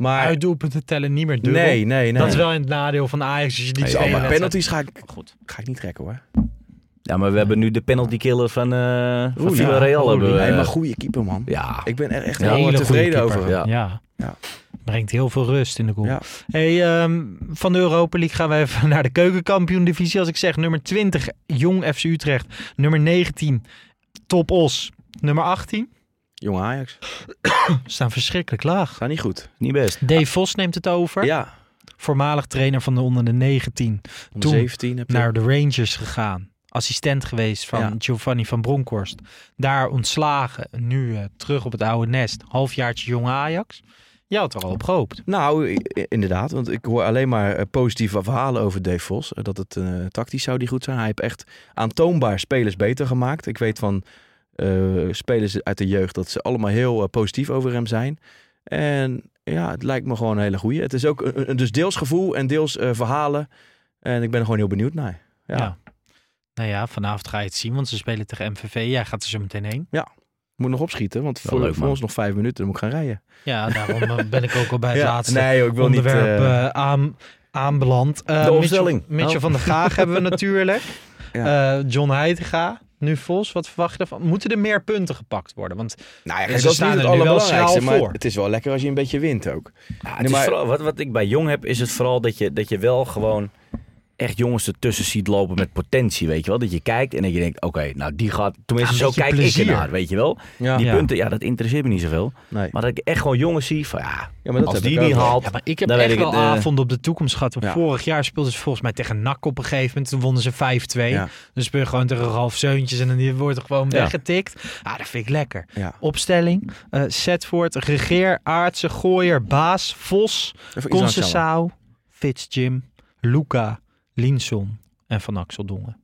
Speaker 5: Maar
Speaker 3: Uitdoelpunten tellen niet meer dubbel.
Speaker 5: nee, nee, nee.
Speaker 3: Dat is wel in het nadeel van Ajax als je die
Speaker 5: Nee,
Speaker 3: twee
Speaker 5: maar penalties ga ik,
Speaker 3: Goed.
Speaker 5: ga ik niet trekken hoor.
Speaker 4: Ja, maar we hebben nu de penalty killer van, eh van Villarreal.
Speaker 3: ja.
Speaker 4: hebben we,
Speaker 5: Nee,
Speaker 4: eh,
Speaker 5: maar goede keeper man.
Speaker 4: Ja.
Speaker 5: Ik ben er echt heel
Speaker 3: hele
Speaker 5: tevreden over.
Speaker 4: Ja.
Speaker 3: Ja.
Speaker 5: Ja.
Speaker 3: Brengt heel veel rust in de goal.
Speaker 5: Ja.
Speaker 3: Hey, ehm, van de Europa League gaan we even naar de keukenkampioen divisie. Als ik zeg nummer 20, Jong FC Utrecht. Nummer 19, Top Os. Nummer 18,
Speaker 5: Jong Ajax.
Speaker 3: staan verschrikkelijk laag.
Speaker 5: Gaat niet goed.
Speaker 4: Niet best.
Speaker 3: Dave Vos neemt het over.
Speaker 5: Ja,
Speaker 3: Voormalig trainer van de onder de 19.
Speaker 5: onder
Speaker 3: Toen
Speaker 5: 17 heb je.
Speaker 3: Naar de Rangers gegaan. Assistent geweest van
Speaker 5: Ja.
Speaker 3: Giovanni van Bronckhorst. Daar ontslagen. Nu eh, terug op het oude nest. Halfjaartje Jong Ajax. Je had er al op gehoopt.
Speaker 5: Nou, inderdaad. Want ik hoor alleen maar eh, positieve verhalen over Dave Vos. Eh, Dat het tactisch zou die goed zijn. Hij heeft echt aantoonbaar spelers beter gemaakt. Ik weet van spelers uit de jeugd dat ze allemaal heel eh, positief over hem zijn. En ja, het lijkt me gewoon een hele goeie. Het is ook een, dus deels gevoel en deels eh, verhalen. En ik ben er gewoon heel benieuwd naar. Ja.
Speaker 3: Ja. Nou ja, vanavond ga je het zien, want ze spelen tegen MVV. Jij gaat er zo meteen heen.
Speaker 5: Moet nog opschieten, want voor,
Speaker 4: leuk,
Speaker 5: voor
Speaker 4: man.
Speaker 5: ons nog vijf minuten. Dan moet ik gaan rijden.
Speaker 3: Ja, daarom eh, ben ik ook al bij het
Speaker 5: Ja,
Speaker 3: laatste
Speaker 5: nee, ik wil niet...
Speaker 3: onderwerp
Speaker 5: eh,
Speaker 3: eh, aan, aanbeland. Eh,
Speaker 4: De
Speaker 3: Mitchell-
Speaker 4: opstelling.
Speaker 3: Mitchell
Speaker 4: Oh.
Speaker 3: van der Gaag hebben we natuurlijk.
Speaker 5: Ja.
Speaker 3: Eh, John Heitinga. Nu Vos, wat verwacht je ervan? Moeten er meer punten gepakt worden? Want
Speaker 5: nou ja,
Speaker 3: Ze
Speaker 5: kijk, dat is
Speaker 3: staan
Speaker 5: niet het
Speaker 3: er
Speaker 5: allerbelangrijkste. Maar
Speaker 3: voor.
Speaker 5: het is wel lekker als je een beetje wint ook.
Speaker 4: Ja, het
Speaker 5: Nee,
Speaker 4: is
Speaker 5: maar-
Speaker 4: vooral, wat, wat ik bij Jong heb, is het vooral dat je, dat je wel gewoon echt jongens ertussen ziet lopen met potentie, weet je wel. Dat je kijkt en dat je denkt, oké, nou die gaat... Tenminste,
Speaker 3: Ja,
Speaker 4: zo kijk ik ernaar, weet je wel.
Speaker 5: Ja,
Speaker 4: Die
Speaker 3: Ja.
Speaker 4: punten, ja, dat interesseert me niet zoveel.
Speaker 5: nee.
Speaker 4: Maar dat ik echt gewoon jongens zie van, ja,
Speaker 5: ja, maar dat
Speaker 4: als die
Speaker 5: ik
Speaker 4: niet haalt...
Speaker 3: Ja, maar ik heb
Speaker 4: Dan
Speaker 3: echt wel
Speaker 4: eh,
Speaker 3: avonden op de toekomst gehad. Vorig jaar speelden ze volgens mij tegen NAC op een gegeven moment. Toen wonnen ze 5-2.
Speaker 5: Ja.
Speaker 3: Dan speel je gewoon tegen Ralf Zeuntjes en dan wordt er gewoon
Speaker 4: Ja.
Speaker 3: weggetikt. Ah, dat vind ik lekker.
Speaker 5: Ja.
Speaker 3: Opstelling. eh Zetvoort, Regeer, Aartsen, Gooier, Baas, Vos,
Speaker 5: langzamer.
Speaker 3: Concessao, Fitzjim, Luca, Linson en Van Axel Dongen.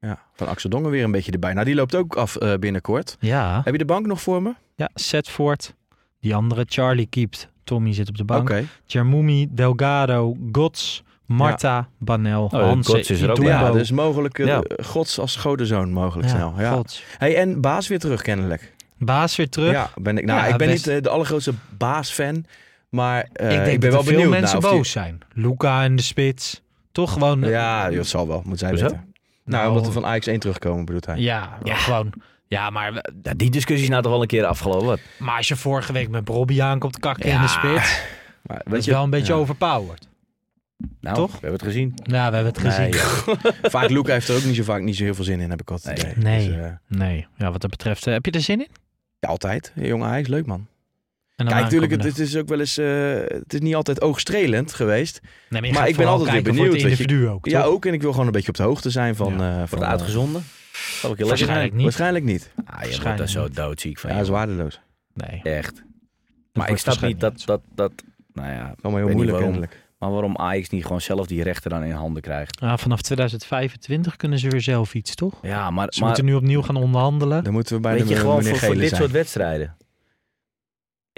Speaker 5: Ja, van Axel Dongen weer een beetje erbij. Nou, die loopt ook af eh, binnenkort.
Speaker 3: Ja,
Speaker 5: Heb je de bank nog voor me?
Speaker 3: ja Zetvoort. Die andere, Charlie keept. Tommy zit op de bank.
Speaker 5: Oké.
Speaker 3: Jermumi, Delgado, Gots, Marta, Banel,
Speaker 4: Oh,
Speaker 3: Hansen,
Speaker 4: Gots is er ook.
Speaker 5: Ja, dus mogelijk eh,
Speaker 4: Ja.
Speaker 5: gods als godenzoon mogelijk snel. Ja.
Speaker 3: Gods.
Speaker 5: Hey, en Baas weer terug kennelijk.
Speaker 3: Baas weer terug.
Speaker 5: Ja, ben ik, nou,
Speaker 3: Ja,
Speaker 5: ik ben
Speaker 3: best.
Speaker 5: niet eh, de allergrootste Baas-fan. Maar eh,
Speaker 3: ik denk
Speaker 5: ik ben
Speaker 3: dat
Speaker 5: wel
Speaker 3: er veel mensen
Speaker 5: nou, die-
Speaker 3: boos zijn. Luca in de spits. Toch gewoon...
Speaker 5: Ja, dat zal wel. Moet zij
Speaker 4: Hoezo?
Speaker 5: weten. Nou,
Speaker 3: Nou,
Speaker 5: omdat we van Ajax 1 terugkomen, bedoelt hij.
Speaker 3: Ja,
Speaker 4: Ja.
Speaker 3: gewoon... Ja, maar, we-
Speaker 4: die discussie is nou toch wel een keer afgelopen.
Speaker 3: maar als je vorige week met Robbie aankomt kakken in
Speaker 4: Ja.
Speaker 3: de spits...
Speaker 5: Maar,
Speaker 3: Dat is wel een beetje
Speaker 5: ja.
Speaker 3: overpowered.
Speaker 4: Nou,
Speaker 3: Toch?
Speaker 4: we hebben het gezien.
Speaker 3: Ja, we hebben het gezien.
Speaker 5: Nee, ja. Vaak Luca heeft er ook niet zo vaak niet zo heel veel zin in, heb ik altijd.
Speaker 4: Nee.
Speaker 5: idee.
Speaker 3: Nee.
Speaker 5: Dus, eh,
Speaker 3: Nee, ja, wat dat betreft... eh, heb je er zin in?
Speaker 5: ja, altijd. Jonge Ajax, leuk man. Kijk, natuurlijk, het, is ook wel eens... eh, het is niet altijd oogstrelend geweest.
Speaker 3: Nee,
Speaker 5: maar ik ben altijd weer
Speaker 3: kijken voor
Speaker 5: benieuwd.
Speaker 3: het
Speaker 5: weet je.
Speaker 3: individu ook,
Speaker 5: Ja, ook. En ik wil gewoon een beetje op de hoogte zijn van...
Speaker 3: Ja.
Speaker 5: eh,
Speaker 4: Wordt
Speaker 5: van
Speaker 4: het
Speaker 5: eh,
Speaker 4: uitgezonden? Zal ik
Speaker 3: Waarschijnlijk niet.
Speaker 5: Waarschijnlijk niet.
Speaker 4: Ah, je wordt daar zo doodziek van.
Speaker 5: Ja, is waardeloos.
Speaker 3: Nee.
Speaker 4: Echt.
Speaker 3: dat
Speaker 4: Maar ik snap niet dat, dat, dat... Nou ja,
Speaker 5: Allemaal heel moeilijk
Speaker 4: waarom.
Speaker 5: kennelijk.
Speaker 4: maar waarom Ajax niet gewoon zelf die rechten dan in handen krijgt?
Speaker 3: Ja, vanaf 2025 kunnen ze weer zelf iets, toch?
Speaker 4: Ja, maar,
Speaker 3: Ze
Speaker 4: maar
Speaker 3: moeten nu opnieuw gaan onderhandelen.
Speaker 5: Dan moeten we bij
Speaker 4: weet
Speaker 5: de
Speaker 4: je, gewoon
Speaker 5: meneer
Speaker 4: voor, voor dit
Speaker 5: zijn.
Speaker 4: soort wedstrijden.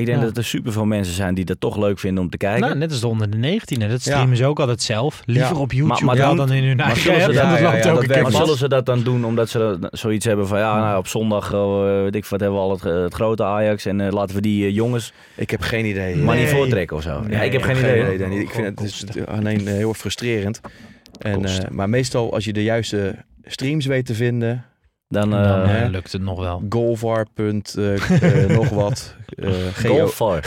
Speaker 4: Ik denk
Speaker 3: Ja.
Speaker 4: dat er superveel mensen zijn die dat toch leuk vinden om te kijken.
Speaker 3: Nou, net als de onder de 19. Dat streamen ze ook altijd zelf. Liever
Speaker 5: Ja.
Speaker 3: op YouTube
Speaker 4: Maar- maar
Speaker 3: dan in hun
Speaker 4: maar
Speaker 3: eigen
Speaker 4: zullen ze
Speaker 3: app.
Speaker 4: dat- maar zullen ze dat dan doen omdat ze dat- zoiets hebben van ja, nou, op zondag, eh, weet ik wat, hebben we al het, het grote Ajax en eh, laten we die eh, jongens
Speaker 5: Ik heb geen idee.
Speaker 4: maar niet
Speaker 3: Nee.
Speaker 4: voortrekken of zo. ja, ik heb geen idee.
Speaker 5: Ik vind het, is alleen eh, heel frustrerend. En, eh, maar meestal als je de juiste streams weet te vinden,
Speaker 4: Dan,
Speaker 3: dan
Speaker 4: eh
Speaker 3: eh, lukt het nog wel.
Speaker 5: golvar. punt, eh, nog wat. eh,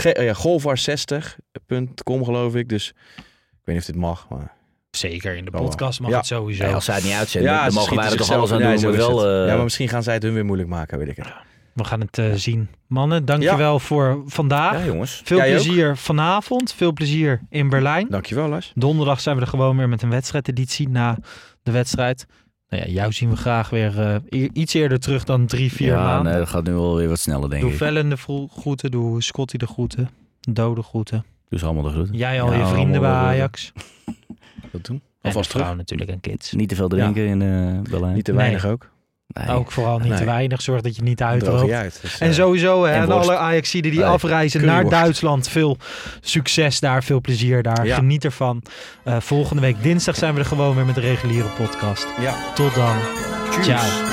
Speaker 5: eh, ja, golvar60.com geloof ik. Dus ik weet niet of dit mag. Maar...
Speaker 3: Zeker, in de
Speaker 5: Oh,
Speaker 3: podcast mag
Speaker 5: ja.
Speaker 3: het sowieso.
Speaker 4: Nee, als zij het niet uitzenden, dan
Speaker 5: ze
Speaker 4: mogen wij er
Speaker 5: schieten
Speaker 4: toch alles aan doen
Speaker 5: ja,
Speaker 4: wel... eh,
Speaker 5: ja, maar misschien gaan zij het hun weer moeilijk maken, weet ik het.
Speaker 3: We gaan het eh, zien. Mannen, dankjewel voor vandaag.
Speaker 4: ja, jongens.
Speaker 3: Veel
Speaker 5: Jij ook?
Speaker 3: plezier vanavond. Veel plezier in Berlijn.
Speaker 5: Dankjewel Lars.
Speaker 3: Donderdag zijn we er gewoon weer met een wedstrijdeditie na de wedstrijd. Nou ja, jou zien we graag weer eh, iets eerder terug dan drie, vier
Speaker 4: ja,
Speaker 3: maanden.
Speaker 4: nee, dat gaat nu wel weer wat sneller, denk
Speaker 3: doe
Speaker 4: ik.
Speaker 3: Vellen de groeten, doe Scotty de groeten, Dode groeten.
Speaker 4: Doe ze allemaal de groeten.
Speaker 3: Jij al
Speaker 4: Ja,
Speaker 3: je vrienden bij Ajax.
Speaker 5: Dat doen.
Speaker 3: En
Speaker 5: Alvast terug.
Speaker 3: natuurlijk en kids.
Speaker 4: Niet te veel drinken in eh Berlijn.
Speaker 5: Niet te
Speaker 3: Nee.
Speaker 5: weinig ook.
Speaker 4: Nee.
Speaker 3: Ook vooral niet te weinig. Zorg dat je niet
Speaker 5: Droog je
Speaker 3: uitrookt.
Speaker 5: uit. Dus,
Speaker 3: En
Speaker 5: eh,
Speaker 3: sowieso, hè,
Speaker 4: en
Speaker 3: alle Ajaxiden die
Speaker 4: Nee,
Speaker 3: afreizen naar. Duitsland. Veel succes daar, veel plezier daar.
Speaker 5: Ja.
Speaker 3: Geniet ervan. Eh, volgende week dinsdag zijn we er gewoon weer met de reguliere podcast.
Speaker 5: Ja.
Speaker 3: Tot dan. Ciao.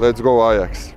Speaker 7: Let's go Ajax.